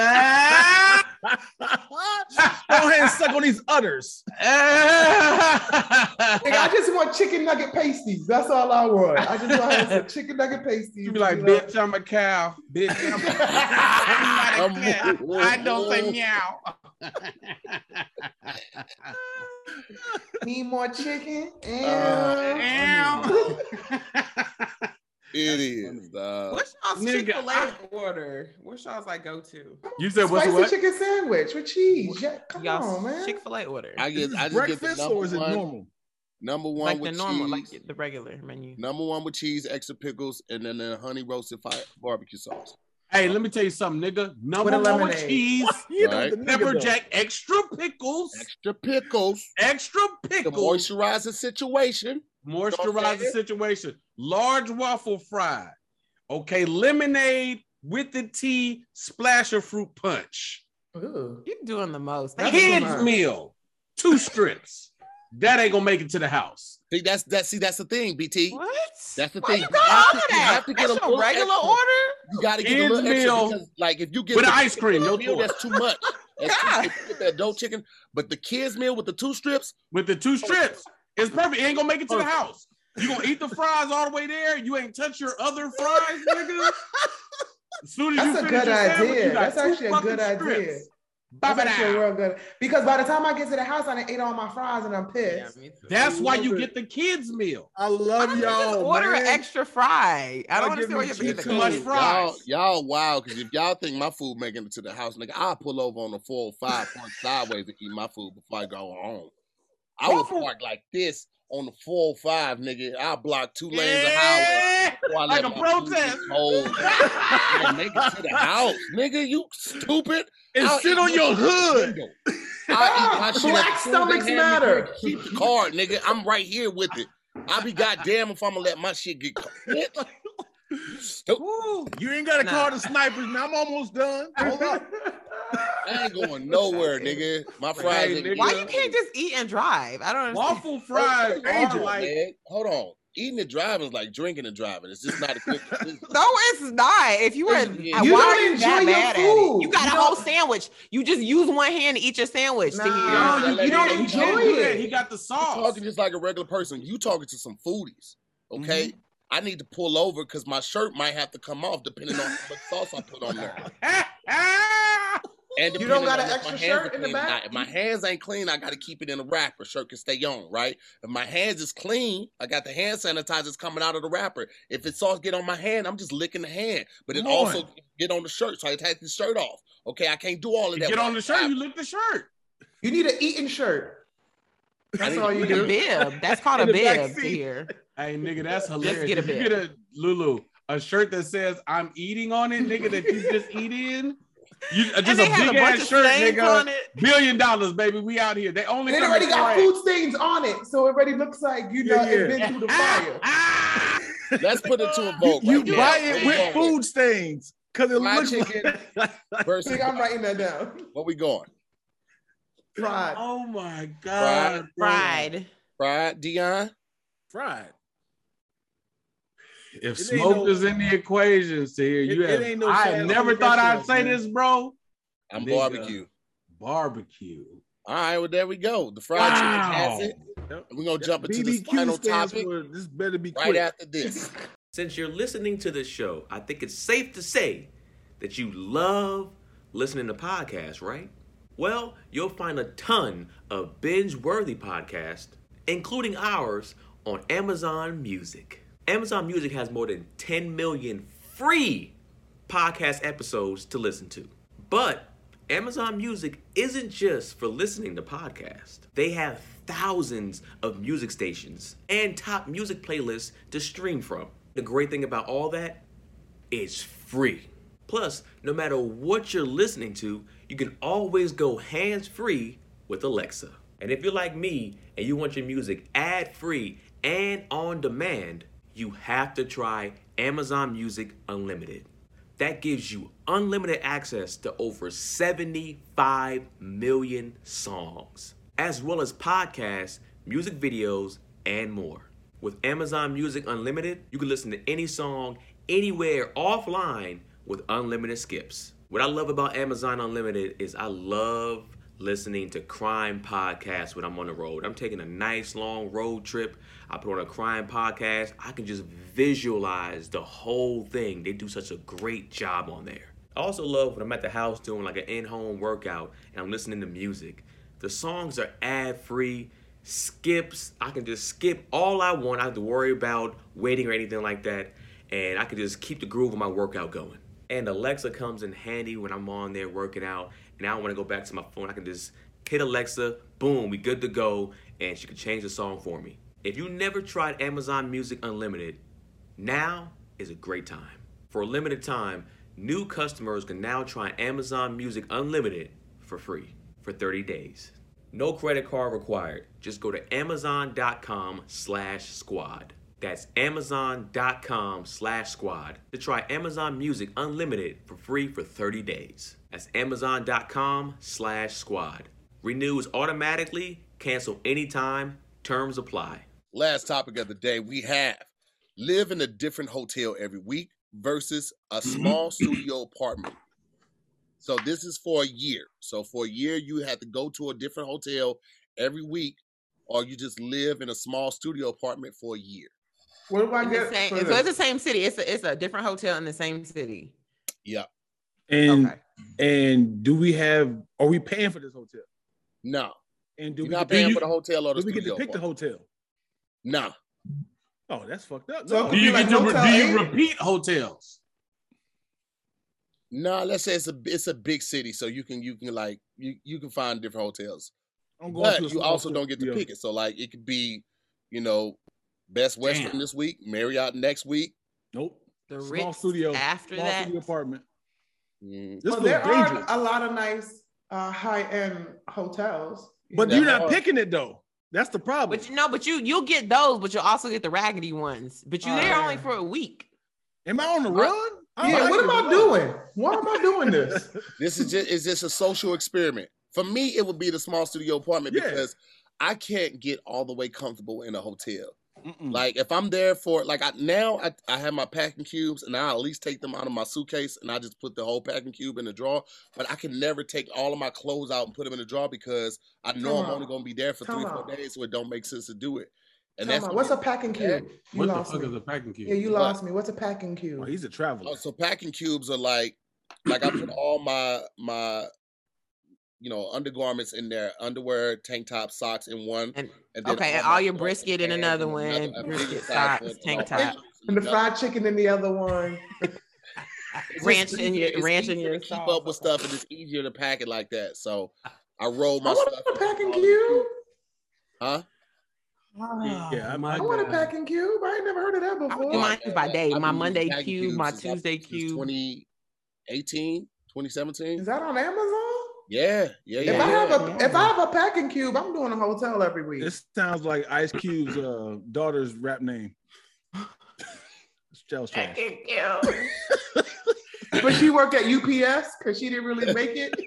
Go ahead and suck on these udders. *laughs* Nigga, I just want chicken nugget pasties. That's all I want. I just want some *laughs* chicken nugget pasties. You be like, you know? bitch, I'm a cow. Bitch, I'm, *laughs* I'm not a cat. I don't say meow. *laughs* Need more chicken? Uh, Ew. It is. dog. What's y'all's Chick Fil I- A order? What's y'all's like go to? you said what's the what? chicken sandwich with cheese. Yeah, come on, Y'all's man. Chick Fil A order, I Is get. this I just get the breakfast number or is it one. normal? Number one like the with normal, cheese. like the regular menu. Number one with cheese, extra pickles, and then the honey roasted fi- barbecue sauce. Hey, let me tell you something, nigga. Number With one with cheese, *laughs* You know Right. the nigga pepper jack, extra pickles, Extra pickles. extra The pickles, moisturizer situation. moisturize the situation. Large waffle fry. Okay, lemonade with the tea, splash of fruit punch. Ooh. You're doing the most. That's Thank you. Kids meal, two strips. That ain't gonna make it to the house. See, that's that. See, that's the thing, BT. What? That's the Why thing. you You got have all to- of you that? have to get That's a your little regular extra. order. You got to get Kids a little extra meal because, like, if you get with the ice cream, no meal, pork. that's too much. *laughs* That's too, if you get that dough chicken, but the kids meal with the two strips, With the two strips, it's perfect. You ain't gonna make it to the house. You gonna eat the fries all the way there. You ain't touch your other fries, nigga. *laughs* As soon as That's you a finish good your sandwich, you got That's two actually a fucking good idea. Strips. That's actually real good. Because by the time I get to the house, I done ate all my fries and I'm pissed. me too. That's why you Love get the kids meal. I Why love don't you just y'all. order man. an extra fry. I don't give understand why me you have to get the too much fries. y'all, y'all wow. Because if y'all think my food making it to the house, nigga, I'll pull over on the 405 park sideways to eat my food before I go home. I will Waffle- park like this on the 405, nigga. I'll block two lanes of highway. I Like a my food get protest. and make it to the house, nigga. You stupid. And I'll sit on your shit at the hood. I'll eat my shit Black as soon as they stomachs matter. Keep the card, nigga. I'm right here with it. I'll be goddamn if I'm gonna let my shit get cold. Bitch. You. Woo, you ain't got to Nah. call the snipers. Now I'm almost done. Hold up. *laughs* I ain't going nowhere, nigga. My fries. Hey, ain't nigga. Why you can't just eat and drive? I don't understand. Waffle fries Hold are on, like man. Hold on. Eating and driving is like drinking and driving. It's just not a good *laughs* decision. No, it's not. If you were, Yes, it is. why You are don't you that enjoy your bad at it? You got You a whole don't- sandwich. You just use one hand to eat your sandwich. to Nah. hear. Yeah, you- you don't enjoy can't it. He got the You sauce. talking just like a regular person. You talking to some foodies, okay? Mm-hmm. I need to pull over because my shirt might have to come off depending on what sauce I put on there. *laughs* And You don't got an if extra my hands shirt in the clean or back? not. If my hands ain't clean, I got to keep it in the wrapper. Shirt can stay on, right? If my hands is clean, I got the hand sanitizers coming out of the wrapper. If the sauce get on my hand, I'm just licking the hand. But it Come also on. get on the shirt, so I take the shirt off. Okay, I can't do all of You that. get on the I'm shirt, you driving. lick the shirt. You need an eating shirt. That's all you With a do. bib. That's called *laughs* a In the back bib to seat. Hey, nigga, that's hilarious. get a If you get a Lulu, a shirt that says "I'm eating" on it, nigga, that you just eat in. You uh, just and a they had big a bunch ass of shirt, nigga. on it. Billion dollars, baby. We out here. They only And it already got gray. food stains on it, so it already looks like you know Yeah, it's yeah. been through the *laughs* fire. Let's put it to a vote. You right now. buy it with food stains because it Fried looks chicken like. *laughs* versus Think I'm writing that down. what we going? Fried. Oh my god, bro. Fried. Fried, Dion. fried. If It smoke no- is in the equation, to here, It- you it have. ain't no I fast never thought I'd say man. this, bro. I'm Nigga. barbecue. Barbecue. All right, well there we go. The fried chicken has Wow. it. We're gonna jump into this BBQ final topic for this better be right quick. after this. *laughs* Since you're listening to this show, I think it's safe to say that you love listening to podcasts, right? Well, you'll find a ton of binge-worthy podcasts, including ours, on Amazon Music. Amazon Music has more than 10 million free podcast episodes to listen to. But Amazon Music isn't just for listening to podcasts. They have thousands of music stations and top music playlists to stream from. The great thing about all that is free. Plus, no matter what you're listening to, you can always go hands free with Alexa. And if you're like me and you want your music ad free and on demand, you have to try Amazon Music Unlimited. That gives you unlimited access to over 75 million songs, as well as podcasts, music videos, and more. With Amazon Music Unlimited, you can listen to any song anywhere offline with unlimited skips. What I love about Amazon Unlimited is I love listening to crime podcasts when I'm on the road. I'm taking a nice long road trip. I put on a crime podcast. I can just visualize the whole thing. They do such a great job on there. I also love when I'm at the house doing like an in-home workout and I'm listening to music. The songs are ad-free, skips. I can just skip all I want. I don't have to worry about waiting or anything like that. And I can just keep the groove of my workout going. And Alexa comes in handy when I'm on there working out and I don't want to go back to my phone. I can just hit Alexa, boom, we good to go, and she can change the song for me. If you never tried Amazon Music Unlimited, now is a great time. For a limited time, new customers can now try Amazon Music Unlimited for free for 30 days. No credit card required. Just go to amazon.com slash squad. That's amazon.com slash squad to try Amazon Music Unlimited for free for 30 days. That's amazon.com slash squad. Renews automatically, cancel anytime, terms apply. Last topic of the day we have live in a different hotel every week versus a mm-hmm. small studio apartment. So this is for a year. So for a year, you have to go to a different hotel every week, or you just live in a small studio apartment for a year. What do I It's the get? same- for so this? it's the same city. It's a, it's a different hotel in the same city. Yeah. And Okay. and do we have? Are we paying for this hotel? No. And do You're we not do paying you- for the hotel or the Do we get to studio pick the hotel? No. Oh, that's fucked up. So No. Do you be like get to do you repeat hotels? No, let's say it's a it's a big city, so you can you can like you you can find different hotels. I'm going But to you small also don't get to studio. pick it. So like it could be, you know, Best Western Damn. this week, Marriott next week. Nope. The Small Ritz studio. after Small that. studio apartment. Mm. Well, there dangerous. are a lot of nice uh, high-end hotels. But you're not picking it though. That's the problem. But you know, but you you'll get those, but you'll also get the raggedy ones. But you Oh, there only for a week. Am I on the run? I yeah, like what am I doing? Why am I doing this? *laughs* This is just it's just a social experiment. For me, it would be the small studio apartment Yeah. because I can't get all the way comfortable in a hotel. Mm-mm. Like if I'm there for like I now I, I have my packing cubes and I at least take them out of my suitcase and I just put the whole packing cube in the drawer. But I can never take all of my clothes out and put them in the drawer because I know Time I'm only gonna be there for Time three, four days, so it don't make sense to do it. And Tell that's me, what what's a packing cube? You What the lost fuck me. is a packing cube? Yeah, you What? lost me. What's a packing Oh, cube? he's a traveler. Oh, so packing cubes are like like I put all my my you know undergarments in there, underwear, tank top, socks in one. And And Okay, and all your brisket in another one, a brisket socks, one, and tank top. shoes And the another- fried chicken in the other one. *laughs* *laughs* Ranch in your it's ranch in your to keep sauce. up with stuff, and it's easier to pack it like that. So I roll my I want stuff. a packing cube. Huh? yeah, I, ah, my I want a packing cube. I ain't never heard of that I would do before. mine by day. My Monday cube, my Tuesday cube. 2018, 2017. Is that on Amazon? Yeah, yeah, yeah. If I yeah. have a if I have a packing cube, I'm doing a hotel every week. This sounds like Ice Cube's uh, daughter's rap name. it's Chelsea. Packing cube. *laughs* But she worked at UPS because she didn't really make it. *laughs*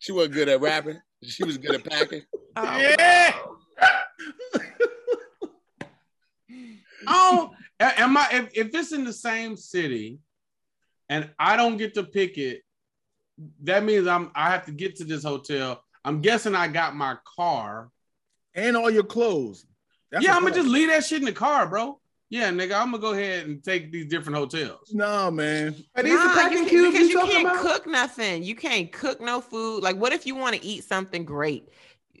She wasn't good at rapping. She was good at packing. Oh, Yeah. Oh, am I? If, if it's in the same city, and I don't get to pick it, that means I'm. I have to get to this hotel. I'm guessing I got my car. And all your clothes. That's yeah, I'm gonna just leave that shit in the car, bro. Yeah, nigga, I'm gonna go ahead and take these different hotels. No, man. Are these Nah, the packing you, cubes because you you can't about? cook nothing. You can't cook no food. Like, what if you want to eat something great?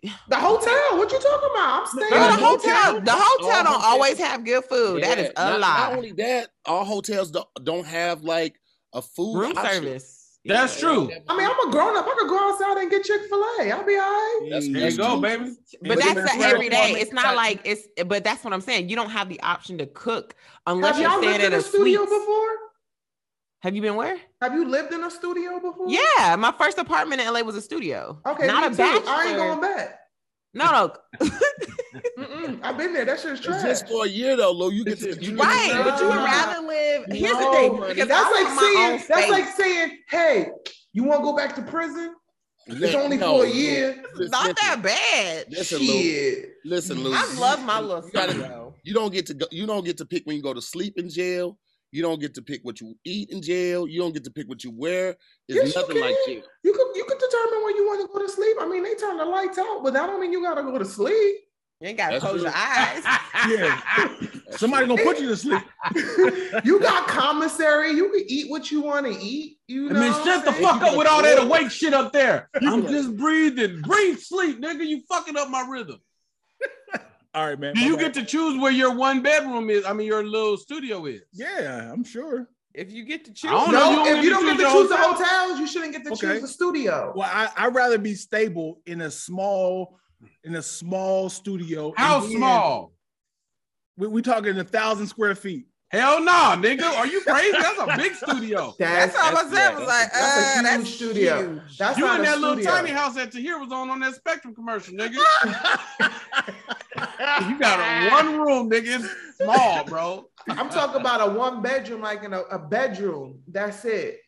The hotel? What you talking about? I'm staying. Bro, in the a hotel, the hotel All don't hotels- always have good food. that Yeah, is a not, lie. Not only that, all hotels don't, don't have like a food Room option. service. That's true. I mean, I'm a grown up. I could go outside and get Chick Fil A. I'll be all right. That's- There you go, baby. But But that's then the everyday. It's not like it's. But that's what I'm saying. You don't have the option to cook unless Have you're y'all staying at in a a studio suite. before? Have you been where? Have you lived in a studio before? Yeah, my first apartment in LA was a studio. Okay, not a too. bachelor. I ain't going back. No, no. *laughs* Mm-mm. *laughs* I've been there. That shit's It's trash. just for a year though, Lou. You get to It's- you right, get to- but you would rather live. Here's No, the thing, because That's I like want my own saying. That's like saying, "Hey, you want to go back to prison? It's only No, for a year." listen, not that bad. Listen, Lou. Listen, Lou. I love my little You gotta- You don't get to go. You don't get to pick when you go to sleep in jail. You don't get to pick what you eat in jail. You don't get to pick what you wear. It's Yes, you nothing like jail. You could you could determine when you want to go to sleep. I mean, they turn the lights out, but that don't mean you gotta go to sleep. You ain't gotta That's close true. your eyes. *laughs* Yeah. Somebody gonna put you to sleep. *laughs* you got commissary. You can eat what you want to eat. You I know. mean, shut the fuck up with all that awake shit up there. *laughs* I'm just breathing. Breathe sleep, nigga. You fucking up my rhythm. All right, man. Do you bad. get to choose where your one bedroom is? I mean, your little studio is. Yeah, I'm sure. if you get to choose, I don't know. No, You if you don't get to choose the hotel? hotels, you shouldn't get to Okay. choose the studio. Well, I I'd rather be stable in a small in a small studio. How small? We we talking a thousand square feet. Hell no, nigga. Are you crazy? That's a big studio. *laughs* that's all I said. Was like, that's a uh, huge that's studio. huge. That's You not in a that little tiny house that Tahir was on on that Spectrum commercial, nigga. *laughs* You got a one room, nigga. It's small, bro. I'm talking about a one bedroom, like in a, a bedroom. That's it.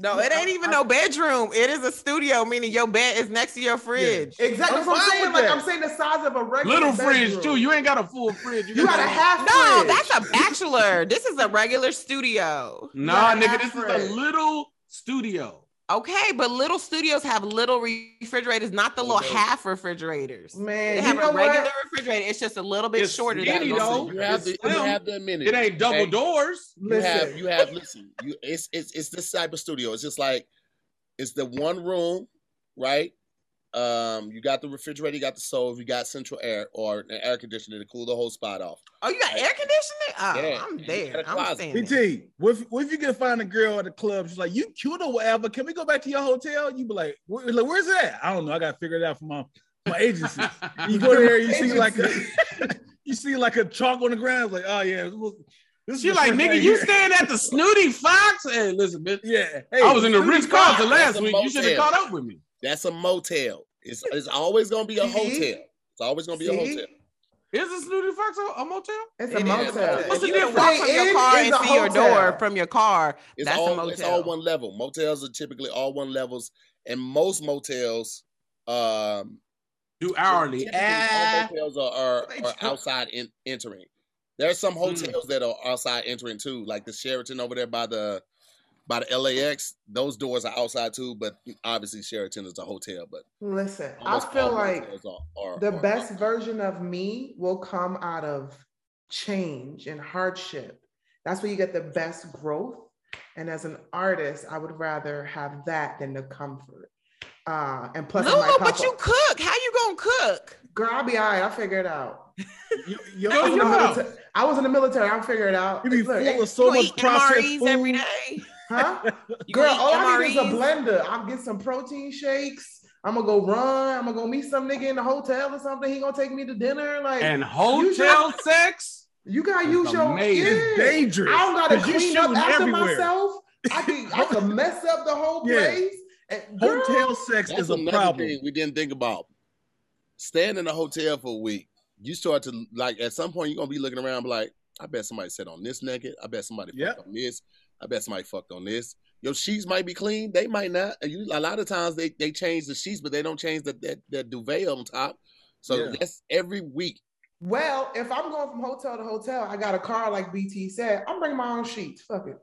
No, it ain't even no bedroom. It is a studio, meaning your bed is next to your fridge. Exactly. I'm That's what I'm saying. Like that. I'm saying, the size of a regular Little fridge bedroom. too. You ain't got a full fridge. You got a half. No, fridge. that's a bachelor. this is a regular studio. Nah, nigga, half this is a little studio. Okay, but little studios have little refrigerators, not the little Okay. half refrigerators. Man, They you have know a regular what? refrigerator. It's just a little bit It's shorter skinny, than though. You have to, It's you have to admit it. It ain't double okay? doors. You Listen, have you have listen. You it's it's it's this type of studio. It's just like it's the one room, right? Um, you got the refrigerator, you got the stove, you got central air or an air conditioner to cool the whole spot off. Oh, you got air conditioning? Oh, Yeah, I'm and you there. got a I'm closet. standing. BT, what if, what if you can find a girl at the club? She's like, you cute or whatever. Can we go back to your hotel? You be like, Where, like, where's that? I don't know. I got to figure it out for my, my agency. *laughs* you go there, you see like a, *laughs* you see like a chalk on the ground. It's like, oh yeah, well, this She like, nigga, you here." staying at the Snooty Fox? Hey, listen, bitch. Yeah, hey, I was in the Snooty Ritz Fox. Carlton last week. You should have caught up with me. That's a motel. It's it's always gonna be a See? hotel. It's always gonna be a hotel. Is a Snooty Fox a, a motel? It's a is. motel. If What's the you can difference? walk from your car and see your door from your car, It's that's all a it's all one level. Motels are typically all one levels, and most motels um Do hourly. typically all Ah. motels are, are, are outside in, entering. There are some Hmm. hotels that are outside entering too, like the Sheraton over there by the by the LAX. Those doors are outside too, but obviously Sheraton is a hotel. But Listen, I feel like are, are, the are best outside. version of me will come out of change and hardship. That's where you get the best growth. And as an artist, I would rather have that than the comfort. Uh, and plus, it might Lulu, pop but you cook. How you gonna cook? girl, I'll be all right. I'll figure it out. You, you, Go I was, in the military. I was in the military. I'll figure it out. you be Look, full of so much eat processed food. every day. Huh? Girl, eat all I need is a blender. I'll get some protein shakes. I'm gonna go run. I'm gonna go meet some nigga in the hotel or something. He gonna take me to dinner. Like And hotel sex? you gotta It's use your amazing. yeah. It's dangerous. I don't gotta you clean up after everywhere. myself. I can I can *laughs* mess up the whole Yeah. place. And girl, Hotel sex That's is a problem. thing we didn't think about. Staying in a hotel for a week, you start to like at some point you're gonna be looking around, be like, I bet somebody sat on this naked. I bet somebody Yep. fucked on this. I bet somebody fucked on this. Your sheets might be clean. They might not. And You, a lot of times they they change the sheets, but they don't change the that, that duvet on top. So Yeah. that's every week. Well, if I'm going from hotel to hotel, I got a car like BT said. I'm bringing my own sheets. Fuck it.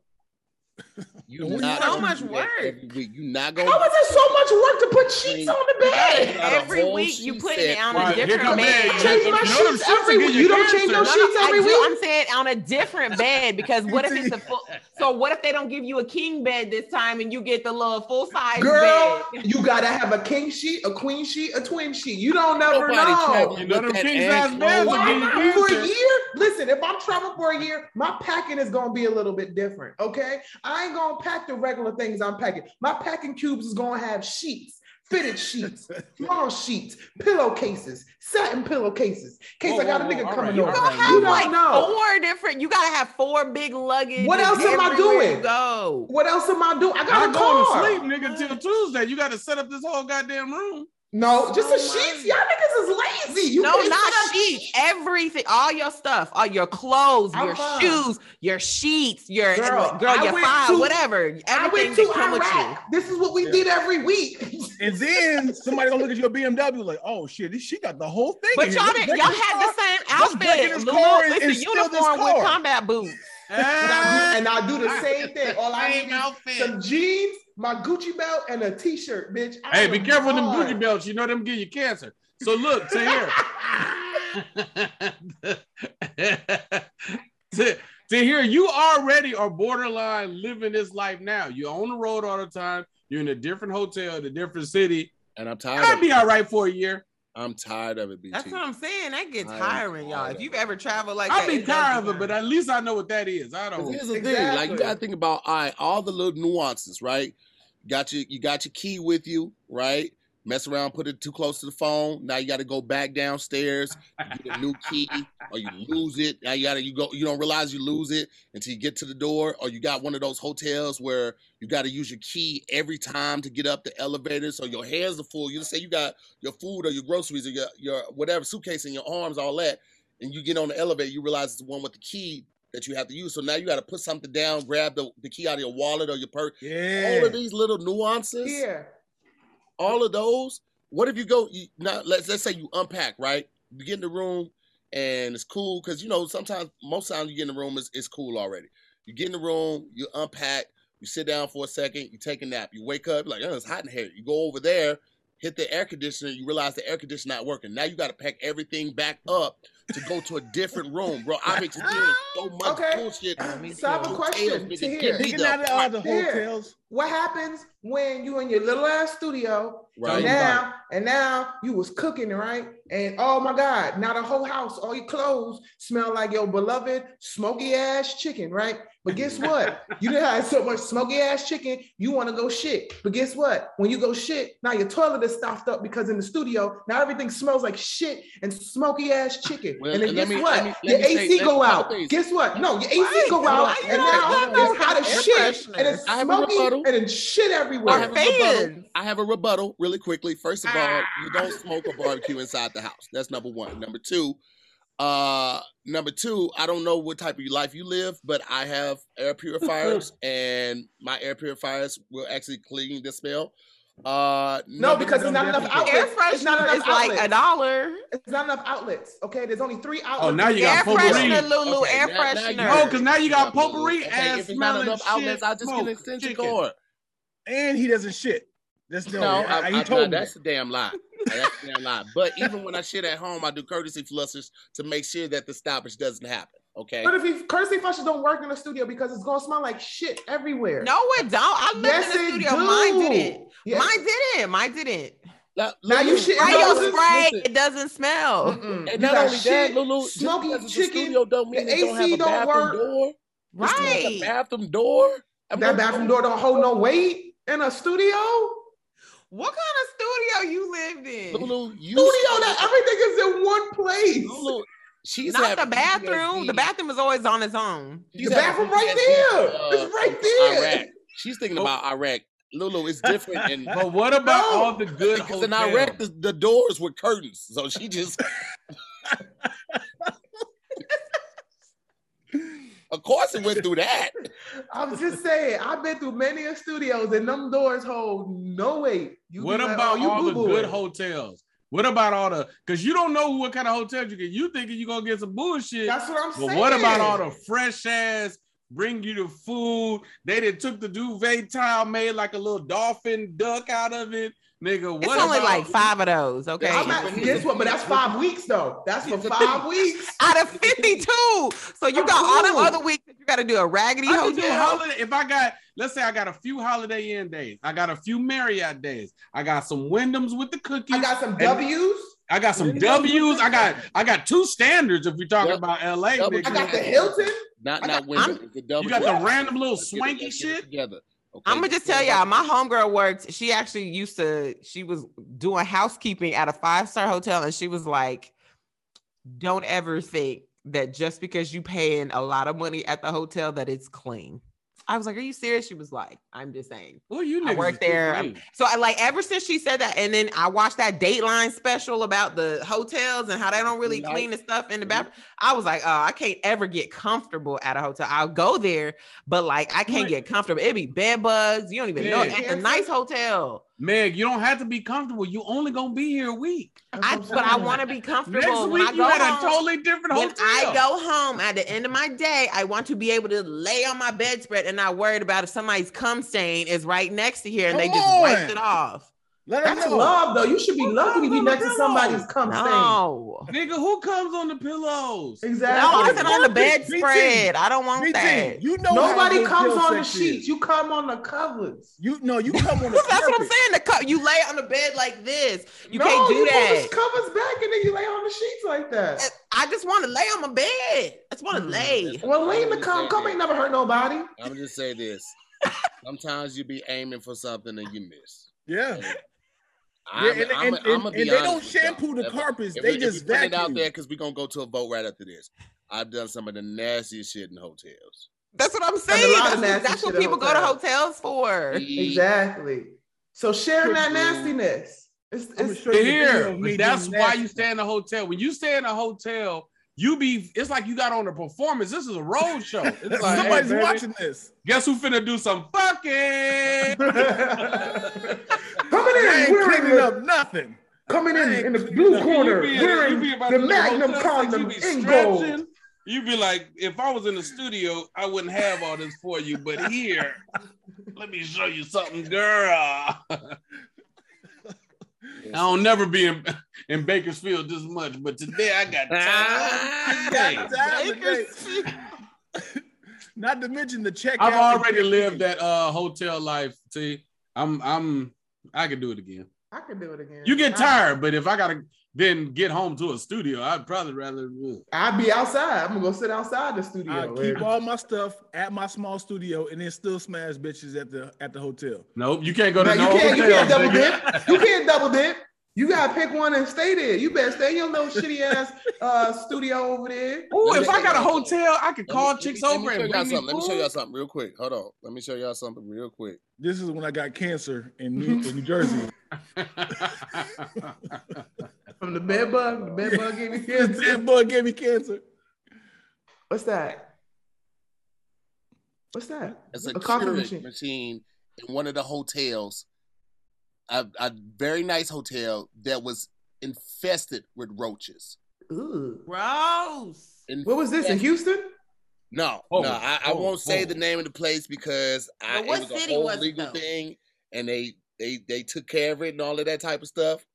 You not so much work. every week. You not gonna. is it so much work to put sheets on the bed? Every week you put set. it on Right, a different bed. I change You my know them sheets sheets every will give week. you You don't change cancer. your No, sheets no, I every do. week. I'm saying on a different bed because what if it's a full? So what if they don't give you a king bed this time and you get the little full size Girl, bed? you gotta have a king sheet, a queen sheet, a twin sheet. You don't never Nobody know. You know with them king size beds will clothes. give you Why not? For a year, listen. If I'm traveling for a year, my packing is gonna be a little bit different. Okay, I ain't gonna pack the regular things I'm packing. My packing cubes is gonna have sheets, fitted sheets, *laughs* long sheets, pillowcases, satin pillowcases. In case Whoa, I got a nigga whoa, coming all right, over. all You right. have You don't like know. four different. You gotta have four big luggage. What else am I doing? Go. What else am I doing? I got Not a going car. to sleep, nigga, till Tuesday. You got to set up this whole goddamn room. No, just the Oh, sheets. my- Y'all niggas is lazy. You no, can't not set up sheets. Everything, all your stuff, all your clothes, I'm your fine. shoes, your sheets, your Girl, girl, your went file, to- whatever. I Everything went to that come with you. This is what we Yeah. did every week. *laughs* And then somebody gonna look at your BMW like, oh shit, this- she got the whole thing. But y'all didn't. Y'all had car. the same outfit. this Lulu, car and- it's and a steal this uniform with combat boots. and, I do, and I do the ah. same thing. All I Same need is outfit. some jeans, my Gucci belt, and a t-shirt, bitch. I Hey, be careful with them. Gucci belts. You know them give you cancer. So look, Tahir. *laughs* *laughs* to, Tahir, you already are borderline living this life now. You're on the road all the time. You're in a different hotel, in a different city. And I'm tired. I'd be it. all right for a year. I'm tired of it, BT. That's what I'm saying. That gets I am tiring, y'all. If you've ever traveled like I'd that, be tired of it, but at least I know what that is. I 'Cause don't. here's the thing, like you gotta think about all right, all the little nuances, right? Got your you got your key with you, right? Mess around, put it too close to the phone. Now you got to go back downstairs, get a new key, *laughs* or you lose it. Now you gotta you go you don't realize you lose it until you get to the door, or you got one of those hotels where you got to use your key every time to get up the elevator. So your hands are full. You just say you got your food or your groceries or your your whatever suitcase in your arms, all that. and you get on the elevator, you realize it's the one with the key that you have to use. So now you got to put something down, grab the, the key out of your wallet or your purse. Yeah. All of these little nuances, Yeah. all of those. What if you go you, now? Let's let's say you unpack, right? You get in the room and it's cool because you know sometimes most times you get in the room it's, it's cool already. You get in the room, you unpack, you sit down for a second, you take a nap, you wake up like oh it's hot in here. You go over there, hit the air conditioner, you realize the air conditioner not working. Now you got to pack everything back up to go to a different room, bro. I've experienced so *laughs* much Okay. bullshit. Uh, so I have a question Tahir. give me Picking out of all the hotels. What happens when you in your little ass studio Right. and now and now you was cooking right and oh my god now the whole house all your clothes smell like your beloved smoky ass chicken right but guess what you didn't have so much smoky ass chicken you want to go shit but guess what when you go shit now your toilet is stuffed up because in the studio now everything smells like shit and smoky ass chicken Well, and then guess me- what let me- let your me say- AC go out guess what no your AC Why? go out Why you and don't now have no it's hot as shit freshener? and it's I have a smoky and it's shit everywhere. I everywhere have a rebuttal. I have a rebuttal really quickly. First of all, Ah. you don't smoke a barbecue inside the house. That's number one. Number two, uh, number two, I don't know what type of life you live, but I have air purifiers, *laughs* and my air purifiers will actually clean the smell. Uh, No, because it's not enough Definitely. Air outlets. It's not freshener enough is like a dollar. It's not enough outlets. Okay, there's only three outlets. Oh, now you Air got potpourri. freshener, Lulu. Okay, air now- now you- freshener. Oh, because now you got Okay, potpourri okay, and if it's not smelling enough shit, outlets, I'll just get an smoke, extension chicken. cord. And he doesn't shit. That's no. No, I, I, I, he I, told nah, me. that's a damn lie. That's a damn lie. But even when I shit at home, I do courtesy flushes to make sure that the stoppage doesn't happen. Okay. But if you courtesy flushes don't work in the studio because it's gonna smell like shit everywhere. No, it don't. I lived Yes, in the studio. do. Mine didn't. Yes. Mine didn't. Mine didn't. Now, Now you shit- Spray It your doesn't- spray. listen. It doesn't smell. Mm-mm. And not got only that, Lulu, just smoky because it's a chicken. studio don't mean the it don't have AC a don't bathroom work. door. Just 'cause it's a bathroom door. I mean, That bathroom door don't hold no weight in a studio. What kind of studio you lived in? Lulu, you Studio that everything is in one place. Lulu, she's Not the bathroom. PTSD. The bathroom is always on its own. She's The having bathroom right PTSD, there. uh, It's right there. Iraq. She's thinking about Iraq. Lulu, it's different in *laughs* But what about No. all the good because in hotels? Iraq the, the doors were curtains, so she just. *laughs* of course, it went through that. *laughs* I'm just saying, I've been through many of studios and them doors hold no weight. You What be like, about oh, you all the boo-booing. good hotels? What about all the? Because you don't know what kind of hotels you get. You thinking you're gonna get some bullshit. That's what I'm saying. But saying. what about all the fresh ass? Bring you the food. They did took the duvet tile, made like a little dolphin duck out of it, nigga. What It's only about- like five of those. Okay. I'm not, guess what? But that's five weeks though. That's for *laughs* five weeks. Out of 52. So you got all the other weeks that you got to do a raggedy I can do hotel. holiday. If I got, let's say I got a few Holiday Inn days, I got a few Marriott days, I got some Wyndhams with the cookies. I got some W's. I got some W's. I got I got two standards if we're talking Yep. about LA. Double nigga. I got the Hilton. Not I not got- window. I'm- it's a double You got the random little Let's get it- swanky let's get it shit. together. Okay, I'm gonna just tell y'all, my homegirl worked. She actually used to. She was doing housekeeping at a five star hotel, and she was like, "Don't ever think that just because you paying a lot of money at the hotel that it's clean." I was like, "Are you serious?" She was like, "I'm just saying." Well, you I niggas worked is there. So I like ever since she said that, and then I watched that Dateline special about the hotels and how they don't really Nice. clean the stuff in the bathroom. Mm-hmm. I was like, oh, I can't ever get comfortable at a hotel. I'll go there, but like I can't Right. get comfortable. It'd be bed bugs. You don't even know. At a nice hotel. Meg, you don't have to be comfortable. You only gonna be here a week. I but I want to be comfortable Next when week I you go at a totally different hotel. when. I go home at the end of my day, I want to be able to lay on my bedspread and not worried about if somebody's cum stain is right next to here and they Come just wiped on. it off. Let That's know. love though. You should be lucky to be next to somebody's cum stain. No. Nigga, who comes on the pillows? Exactly. No, I said on the BT. bedspread. I don't want BT, that. you know Nobody comes on the sheets. is. You come on the covers. You no, you come on the *laughs* That's what I'm saying. The cup you lay on the bed like this. You No, can't do you that. Pull the covers back and then you lay on the sheets like that. I just want to lay on my bed. I just want to Hmm. lay. Well, lay in the cum. Cum ain't never hurt nobody. I'm just say this. *laughs* Sometimes you be aiming for something and you miss. Yeah. I'm, Yeah, and- I'm, and- I'm, and- be and they don't with y'all. shampoo the carpets, if they we- if just vacuum. put it out there because we're gonna go to a vote right after this. I've done some of the nastiest shit in hotels. That's what I'm saying. lot That's, that's what shit at people go to hotels. hotels for. Exactly. So sharing that nastiness. It's, it's show you the video Here, of me but that's why you stay in a hotel. When you stay in a hotel, you be it's like you got on a performance. This is a road show. It's *laughs* like, Somebody's hey, watching this. Guess who finna do some fucking? *laughs* Coming in, wearing up nothing. coming in in the blue corner, be- wearing you be about the Magnum condom in gold. You'd be like, if I was in the studio, I wouldn't have all this for you, but here, let me show you something, girl. *laughs* I don't never be in, in Bakersfield this much, but today I got time. today. *laughs* Time today. Not to mention the check. I've already lived that uh hotel life. See, I'm I'm I can do it again. I can do it again. You get tired, but if I gotta then get home to a studio, I'd probably rather. I'd be outside. I'm gonna go sit outside the studio. I studio. keep all my stuff at my small studio and then still smash bitches at the at the hotel. Nope, you can't go to Now, no you can't, you can't double dip. You can't double dip. You gotta pick one and stay there. You better stay in your little shitty ass uh, studio over there. Ooh, if I got a hotel, I could call me- chicks let me- over let me and show bring me something. Let me show y'all something real quick. Hold on. Let me show y'all something real quick. This is when I got cancer in New, in New Jersey. *laughs* From the bed bug, the bed bug gave me *laughs* cancer. that boy gave me cancer. What's that? What's that? It's a, A coffee machine. machine. in one of the hotels, a, a very nice hotel that was infested with roaches. Ooh. Gross. What was this in Houston? No, Oh, no, I, I oh, won't say oh. the name of the place because I, But what it was a whole was legal though? thing, and they they they took care of it and all of that type of stuff.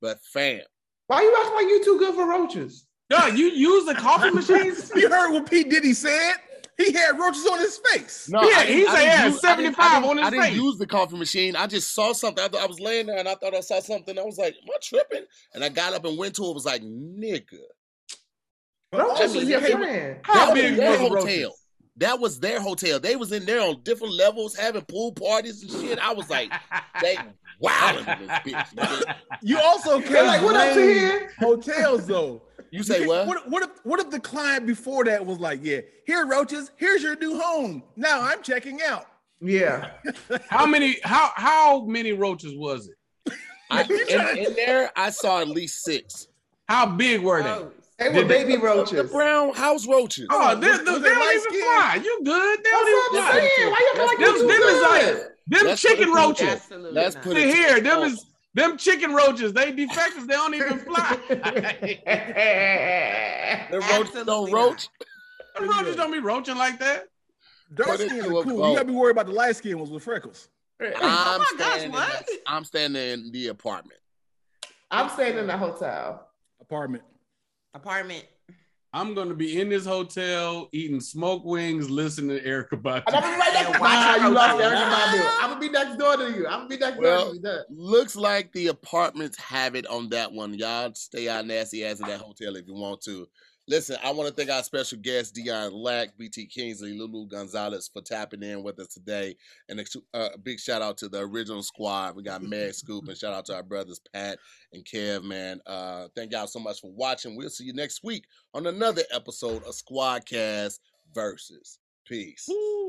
But fam, Why are you acting like you too good for roaches? Duh, you use the coffee *laughs* machines? You heard what P Diddy said? He had roaches on his face. no, Yeah, I didn't- he I said had use- 75 I didn't- on his face. I didn't face. use the coffee machine. I just saw something. I, thought I was laying there and I thought I saw something. I was like, "Am I tripping?" And I got up and went to it. Was like, "Nigga." Roaches also, is he your friend. How That was big their was hotel. roaches? That was their hotel. They was in there on different levels, having pool parties and shit. I was like, they *laughs* wilding this bitch. nigga. You also They're can't like, what up to here? hotels though. You say what? What, what if what if the client before that was like, yeah, here roaches, here's your new home. Now I'm checking out. Yeah. *laughs* How many how how many roaches was it? I, *laughs* in, in there, I saw at least six. How big were they? Gross. They were Did they- baby The brown house roaches. Oh, oh, they, was- they, was they it don't even skin? fly. You good? They That's don't what even I'm fly. saying. Why you acting like Them, you too them is like them Let's chicken roaches. Absolutely Let's not. put it here, them is them chicken roaches. They defectors. They don't even fly. *laughs* The roach don't roach. Them roaches don't be roaching like that. Dark Put it skins are cool. vote. You gotta be worried about the light skin ones with freckles. I'm Oh my gosh, standing. what? In, I'm standing in the apartment. I'm staying in the hotel. Apartment. Apartment. I'm gonna be in this hotel eating smoke wings, listening to Erykah And I'm gonna be right next to Watch you lost. Erykah Badu. I'm gonna be next door to you. I'm gonna be next Well, door to you. That- Looks like the apartments have it on that one. Y'all stay out nasty ass in that hotel if you want to. Listen, I want to thank our special guest, Dion Lack, BT Kingsley, Lulu Gonzalez for tapping in with us today. And a uh, big shout out to the original squad. We got Meg *laughs* Scoop and shout out to our brothers Pat and Kev, man. Uh, thank y'all so much for watching. We'll see you next week on another episode of Squadcast Versus. Peace. Woo.